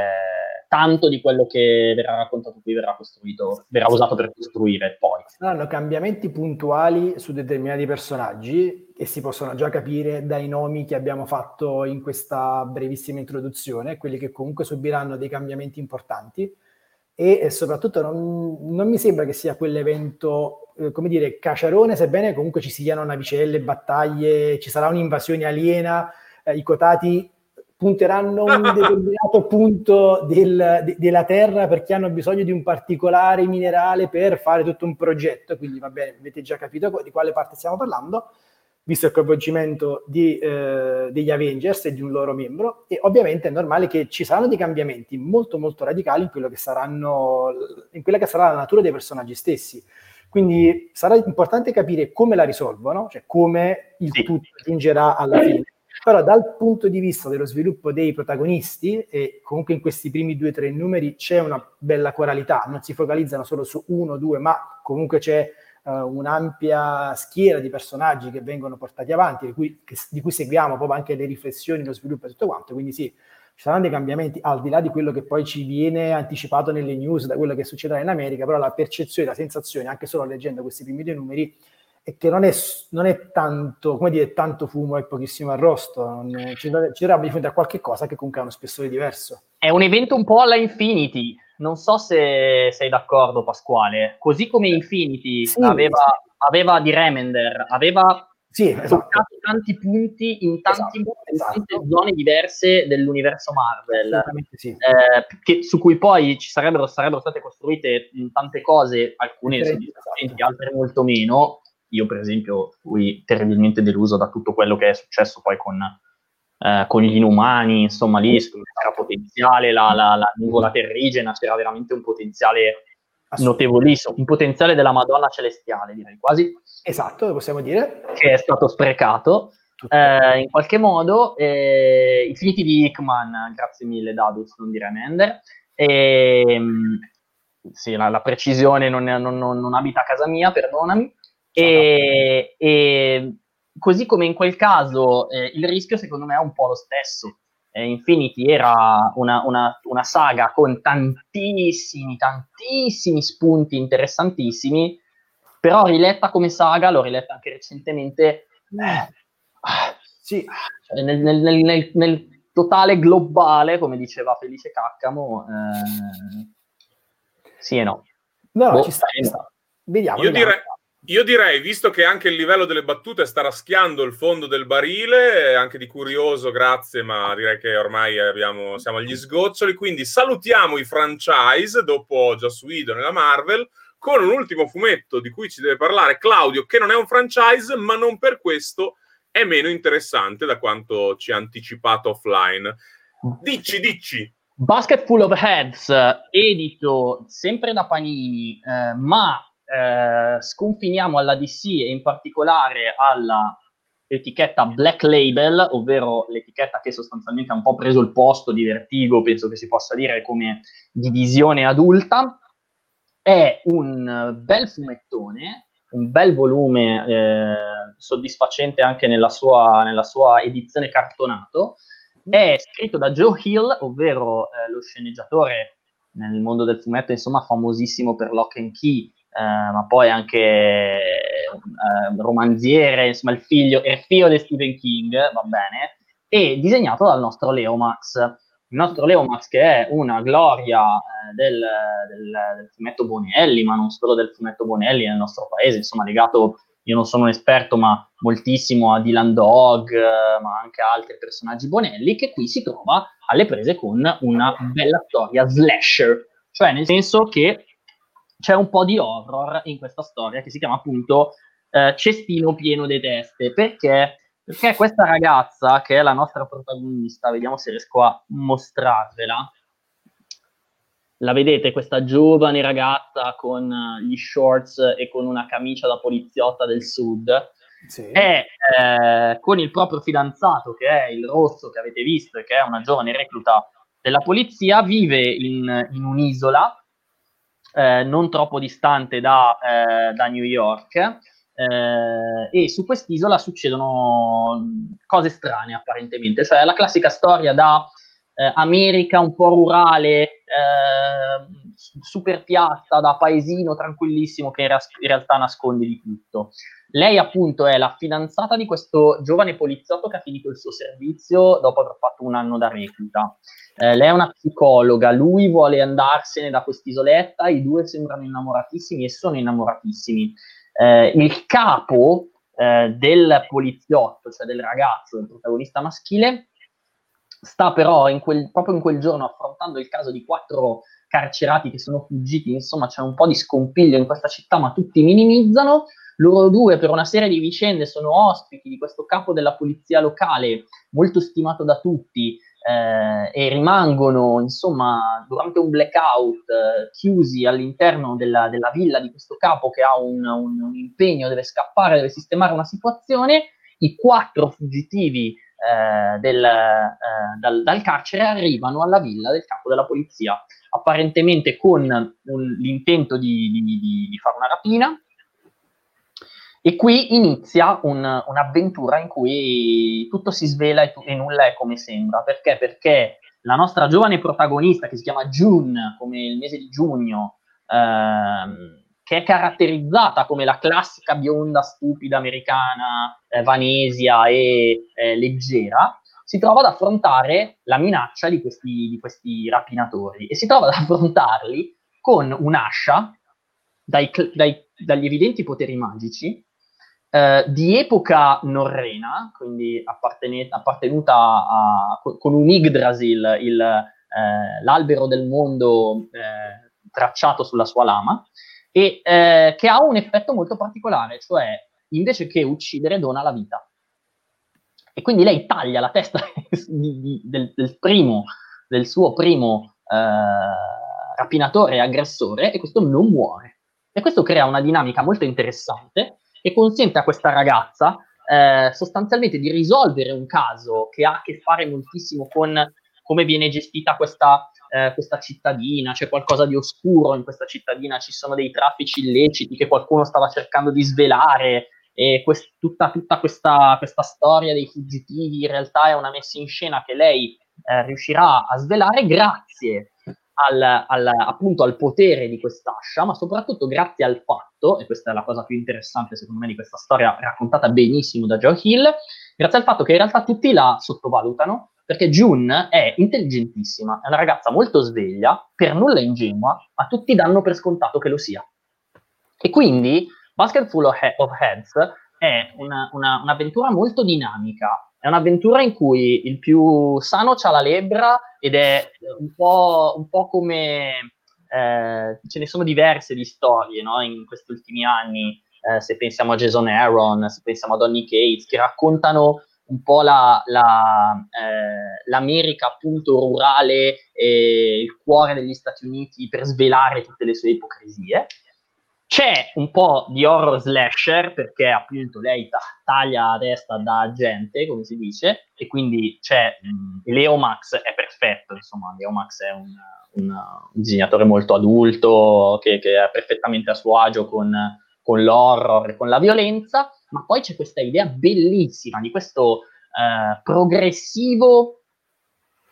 tanto di quello che verrà raccontato qui verrà costruito, verrà usato per costruire poi. Saranno cambiamenti puntuali su determinati personaggi e si possono già capire dai nomi che abbiamo fatto in questa brevissima introduzione, quelli che comunque subiranno dei cambiamenti importanti e, soprattutto non, non, mi sembra che sia quell'evento, eh, come dire, caciarone, sebbene comunque ci siano navicelle, battaglie, ci sarà un'invasione aliena, eh, i cotati punteranno un determinato punto del, de, della Terra perché hanno bisogno di un particolare minerale per fare tutto un progetto. Quindi, va bene, avete già capito di quale parte stiamo parlando, visto il coinvolgimento di, eh, degli Avengers e di un loro membro. E ovviamente è normale che ci saranno dei cambiamenti molto, molto radicali in, quello che saranno, in quella che sarà la natura dei personaggi stessi. Quindi sarà importante capire come la risolvono, cioè come il sì. tutto giungerà alla fine però dal punto di vista dello sviluppo dei protagonisti, e comunque in questi primi due o tre numeri c'è una bella coralità, non si focalizzano solo su uno o due, ma comunque c'è uh, un'ampia schiera di personaggi che vengono portati avanti, di cui, che, di cui seguiamo proprio anche le riflessioni, lo sviluppo e tutto quanto, quindi sì, ci saranno dei cambiamenti al di là di quello che poi ci viene anticipato nelle news, da quello che succederà in America, però la percezione, la sensazione, anche solo leggendo questi primi due numeri, e che non è, non è tanto, come dire, tanto fumo e pochissimo arrosto, ci, ci dovrebbe di fronte a qualche cosa che comunque ha uno spessore diverso. È un evento un po' alla Infinity, non so se sei d'accordo Pasquale, così come Infinity sì, aveva, sì. aveva, di Remender, aveva sì, esatto. tanti punti in tanti, esatto, esatto. zone diverse dell'universo Marvel, sì. eh, che, su cui poi ci sarebbero, sarebbero state costruite tante cose, alcune soddisfacenti, esatto. altre molto meno, io per esempio fui terribilmente deluso da tutto quello che è successo poi con, eh, con gli inumani, insomma lì c'era potenziale, la, la, la nuvola terrigena, c'era veramente un potenziale notevolissimo, un potenziale della Madonna celestiale direi quasi. Esatto, possiamo dire. Che è stato sprecato. Eh, in qualche modo, eh, i finiti di Hickman, grazie mille Dadus, non dire Mender, e, ehm, sì, la, la precisione non, non, non, abita a casa mia, perdonami, e, e, così come in quel caso eh, il rischio secondo me è un po' lo stesso. Eh, Infinity era una, una, una, saga con tantissimi, tantissimi spunti interessantissimi, però riletta come saga, l'ho riletta anche recentemente, eh, sì. cioè nel, nel, nel, nel, totale globale, come diceva Felice Caccamo, eh, sì e no. No, boh, ci sta, ci sta. Vediamo. Io vediamo. direi Io direi, visto che anche il livello delle battute sta raschiando il fondo del barile, anche di curioso, grazie, ma direi che ormai abbiamo, siamo agli sgoccioli, quindi salutiamo i franchise dopo Joss Whedon e la Marvel con un ultimo fumetto di cui ci deve parlare Claudio, che non è un franchise, ma non per questo è meno interessante da quanto ci ha anticipato offline. Dici, dici. Basket Full of Heads, edito sempre da Panini, eh, ma eh, sconfiniamo alla DC e in particolare alla etichetta Black Label, ovvero l'etichetta che sostanzialmente ha un po' preso il posto di Vertigo, penso che si possa dire come divisione adulta. È un bel fumettone, un bel volume eh, soddisfacente anche nella sua, nella sua, edizione cartonato. È scritto da Joe Hill, ovvero eh, lo sceneggiatore nel mondo del fumetto, insomma, famosissimo per Lock and Key eh, ma poi anche eh, romanziere, insomma il figlio, il figlio di Stephen King, va bene, e disegnato dal nostro Leo Max. Il nostro Leo Max che è una gloria eh, del, del, del, fumetto Bonelli, ma non solo del fumetto Bonelli nel nostro paese, insomma legato, io non sono un esperto, ma moltissimo a Dylan Dog, eh, ma anche a altri personaggi Bonelli, che qui si trova alle prese con una bella storia slasher, cioè nel senso che c'è un po' di horror in questa storia che si chiama appunto eh, Cestino pieno di teste. Perché? Perché questa ragazza, che è la nostra protagonista, vediamo se riesco a mostrarvela. La vedete, questa giovane ragazza con gli shorts e con una camicia da poliziotta del sud, sì. è eh, con il proprio fidanzato, che è il rosso che avete visto e che è una giovane recluta della polizia, vive in, in un'isola eh, non troppo distante da, eh, da New York. Eh, e su quest'isola succedono cose strane apparentemente, cioè la classica storia da eh, America un po' rurale, eh, super piatta, da paesino tranquillissimo che in, ra- in realtà nasconde di tutto. Lei appunto è la fidanzata di questo giovane poliziotto che ha finito il suo servizio dopo aver fatto un anno da recluta. Eh, lei è una psicologa, lui vuole andarsene da quest'isoletta, i due sembrano innamoratissimi e sono innamoratissimi. Eh, il capo eh, del poliziotto, cioè del ragazzo, del protagonista maschile, sta però in quel, proprio in quel giorno affrontando il caso di quattro carcerati che sono fuggiti, insomma c'è un po' di scompiglio in questa città, ma tutti minimizzano. Loro due, per una serie di vicende, sono ospiti di questo capo della polizia locale, molto stimato da tutti, eh, e rimangono insomma durante un blackout eh, chiusi all'interno della, della, villa di questo capo che ha un, un, un, impegno, deve scappare, deve sistemare una situazione, i quattro fuggitivi eh, del, eh, dal, dal, carcere arrivano alla villa del capo della polizia, apparentemente con un, l'intento di, di, di, fare una rapina, e qui inizia un, un'avventura in cui tutto si svela e, tu, e, nulla è come sembra. Perché? Perché la nostra giovane protagonista, che si chiama June, come il mese di giugno, ehm, che è caratterizzata come la classica bionda stupida americana, eh, vanesia e eh, leggera, si trova ad affrontare la minaccia di questi, di questi rapinatori e si trova ad affrontarli con un'ascia dai, dai, dagli evidenti poteri magici eh, di epoca norrena, quindi appartenuta a, con un Yggdrasil, il, eh, l'albero del mondo eh, tracciato sulla sua lama, e eh, che ha un effetto molto particolare, cioè invece che uccidere dona la vita. E quindi lei taglia la testa di, di, del, del, primo, del suo primo eh, rapinatore e aggressore e questo non muore. E questo crea una dinamica molto interessante che consente a questa ragazza eh, sostanzialmente di risolvere un caso che ha a che fare moltissimo con come viene gestita questa, eh, questa cittadina, c'è qualcosa di oscuro in questa cittadina, ci sono dei traffici illeciti che qualcuno stava cercando di svelare e quest- tutta, tutta questa, questa, storia dei fuggitivi in realtà è una messa in scena che lei eh, riuscirà a svelare grazie al, al, appunto al potere di quest'ascia, ma soprattutto grazie al fatto, e questa è la cosa più interessante secondo me di questa storia raccontata benissimo da Joe Hill, grazie al fatto che in realtà tutti la sottovalutano, perché June è intelligentissima, è una ragazza molto sveglia, per nulla ingenua, ma tutti danno per scontato che lo sia. E quindi Basket Full of Heads è una, una, un'avventura molto dinamica, è un'avventura in cui il più sano c'ha la lebbra ed è un po', un po come... Eh, ce ne sono diverse di storie no? in questi ultimi anni, eh, se pensiamo a Jason Aaron, se pensiamo a Donny Cates, che raccontano un po' la, la, eh, l'America appunto rurale e il cuore degli Stati Uniti per svelare tutte le sue ipocrisie. C'è un po' di horror slasher perché appunto lei ta- taglia a testa da gente, come si dice, e quindi c'è mh, Leo Max è perfetto, insomma, Leo Max è un, un, un disegnatore molto adulto che, che, è perfettamente a suo agio con, con l'horror e con la violenza, ma poi c'è questa idea bellissima di questo eh, progressivo,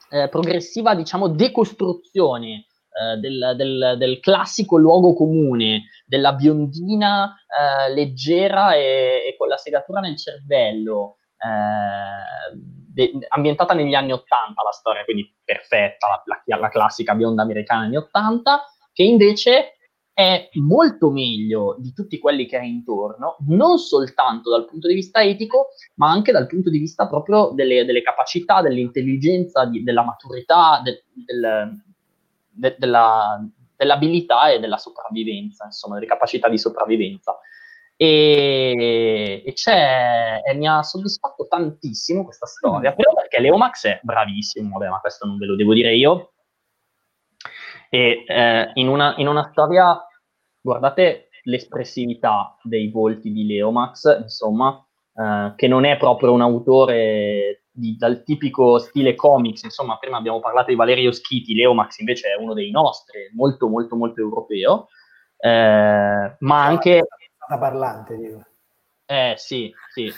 eh, progressiva, diciamo, decostruzione eh, del, del, del, classico luogo comune, della biondina eh, leggera e, e, con la segatura nel cervello, eh, de, ambientata negli anni Ottanta la storia, quindi perfetta, la, la, la classica bionda americana negli Ottanta, che invece è molto meglio di tutti quelli che hai intorno, non soltanto dal punto di vista etico, ma anche dal punto di vista proprio delle, delle capacità, dell'intelligenza, di, della maturità, de, del, de, della, dell'abilità e della sopravvivenza, insomma, delle capacità di sopravvivenza. E, e c'è, e mi ha soddisfatto tantissimo questa storia, mm. però perché Leo Max è bravissimo, vabbè, ma questo non ve lo devo dire io. E eh, in, una, in una storia, guardate l'espressività dei volti di Leo Max, insomma, eh, che non è proprio un autore di, dal tipico stile comics, insomma, prima abbiamo parlato di Valerio Schiti, Leomax invece è uno dei nostri, molto, molto, molto europeo, eh, ma anche... Una parlante, dico. Eh, sì, sì.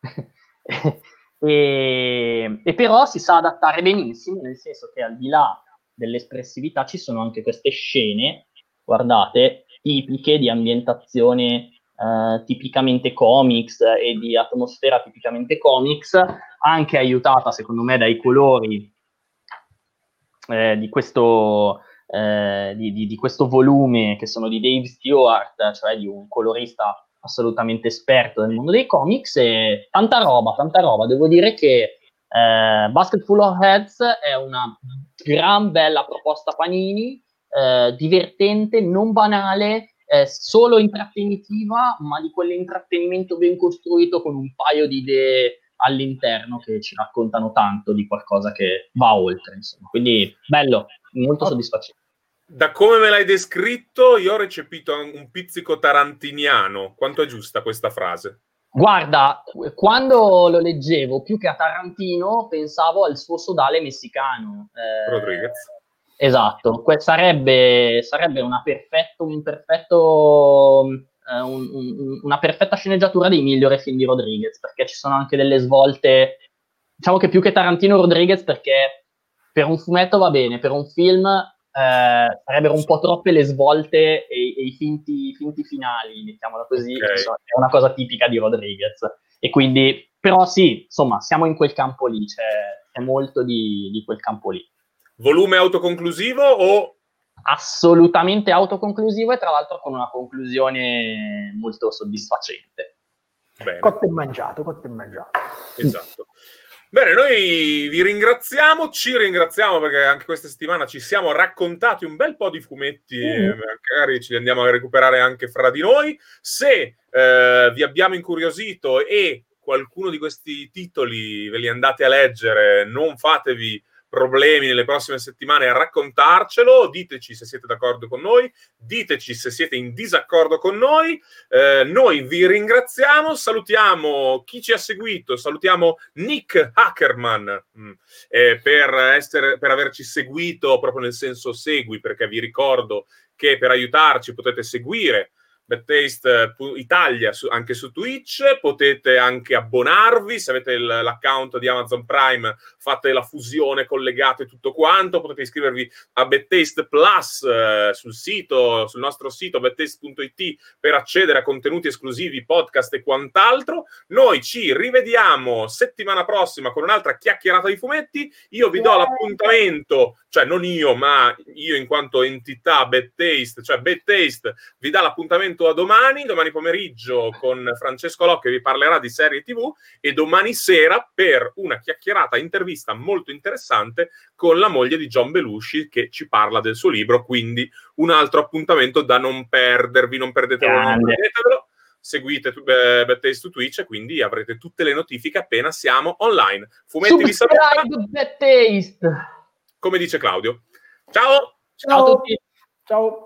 e, e però si sa adattare benissimo, nel senso che al di là dell'espressività ci sono anche queste scene, guardate, tipiche di ambientazione Uh, tipicamente comics e di atmosfera tipicamente comics, anche aiutata secondo me dai colori eh, di, questo, eh, di, di, di, questo, volume che sono di Dave Stewart, cioè di un colorista assolutamente esperto nel mondo dei comics e tanta roba, tanta roba. Devo dire che eh, Basket Full of Heads è una gran bella proposta Panini, eh, divertente, non banale, eh, solo intrattenitiva, ma di quell'intrattenimento ben costruito con un paio di idee all'interno che ci raccontano tanto di qualcosa che va oltre. Insomma. Quindi bello, molto soddisfacente. Da come me l'hai descritto, io ho recepito un pizzico tarantiniano. Quanto è giusta questa frase? Guarda, quando lo leggevo, più che a Tarantino, pensavo al suo sodale messicano. Eh, Rodriguez. Esatto, que- sarebbe, sarebbe una perfetto, un perfetto eh, un, un, una perfetta sceneggiatura dei migliori film di Rodriguez, perché ci sono anche delle svolte, diciamo che più che Tarantino Rodriguez, perché per un fumetto va bene, per un film eh, sarebbero un po' troppe le svolte e, e i finti, finti, finali, mettiamola così, okay. so, è una cosa tipica di Rodriguez. E quindi, però sì, insomma, siamo in quel campo lì, c'è, c'è molto di, di quel campo lì. Volume autoconclusivo o assolutamente autoconclusivo e tra l'altro con una conclusione molto soddisfacente. Bene. Cotto e mangiato, cotto e mangiato. Esatto. Bene, noi vi ringraziamo, ci ringraziamo perché anche questa settimana ci siamo raccontati un bel po' di fumetti, mm. magari ci andiamo a recuperare anche fra di noi. Se eh, vi abbiamo incuriosito e qualcuno di questi titoli ve li andate a leggere, non fatevi problemi nelle prossime settimane a raccontarcelo, diteci se siete d'accordo con noi, diteci se siete in disaccordo con noi, eh, noi vi ringraziamo, salutiamo chi ci ha seguito, salutiamo Nick Hackerman mm, eh, per, essere, per averci seguito proprio nel senso segui, perché vi ricordo che per aiutarci potete seguire Bad Taste eh, Italia su, anche su Twitch, potete anche abbonarvi, se avete il, l'account di Amazon Prime fate la fusione, collegate tutto quanto, potete iscrivervi a Bad Taste Plus eh, sul sito, sul nostro sito badtaste.it per accedere a contenuti esclusivi, podcast e quant'altro. Noi ci rivediamo settimana prossima con un'altra chiacchierata di fumetti, io vi do l'appuntamento, cioè non io, ma io in quanto entità Bad Taste, cioè Bad Taste vi dà l'appuntamento appuntamento a domani, domani pomeriggio con Francesco Locche vi parlerà di serie TV e domani sera per una chiacchierata intervista molto interessante con la moglie di John Belushi che ci parla del suo libro, quindi un altro appuntamento da non perdervi, non perdetelo, non perdetevelo seguite eh, Bad Taste su Twitch e quindi avrete tutte le notifiche appena siamo online. Fumetti vi saluta. Come dice Claudio. Ciao! Ciao a tutti! Ciao!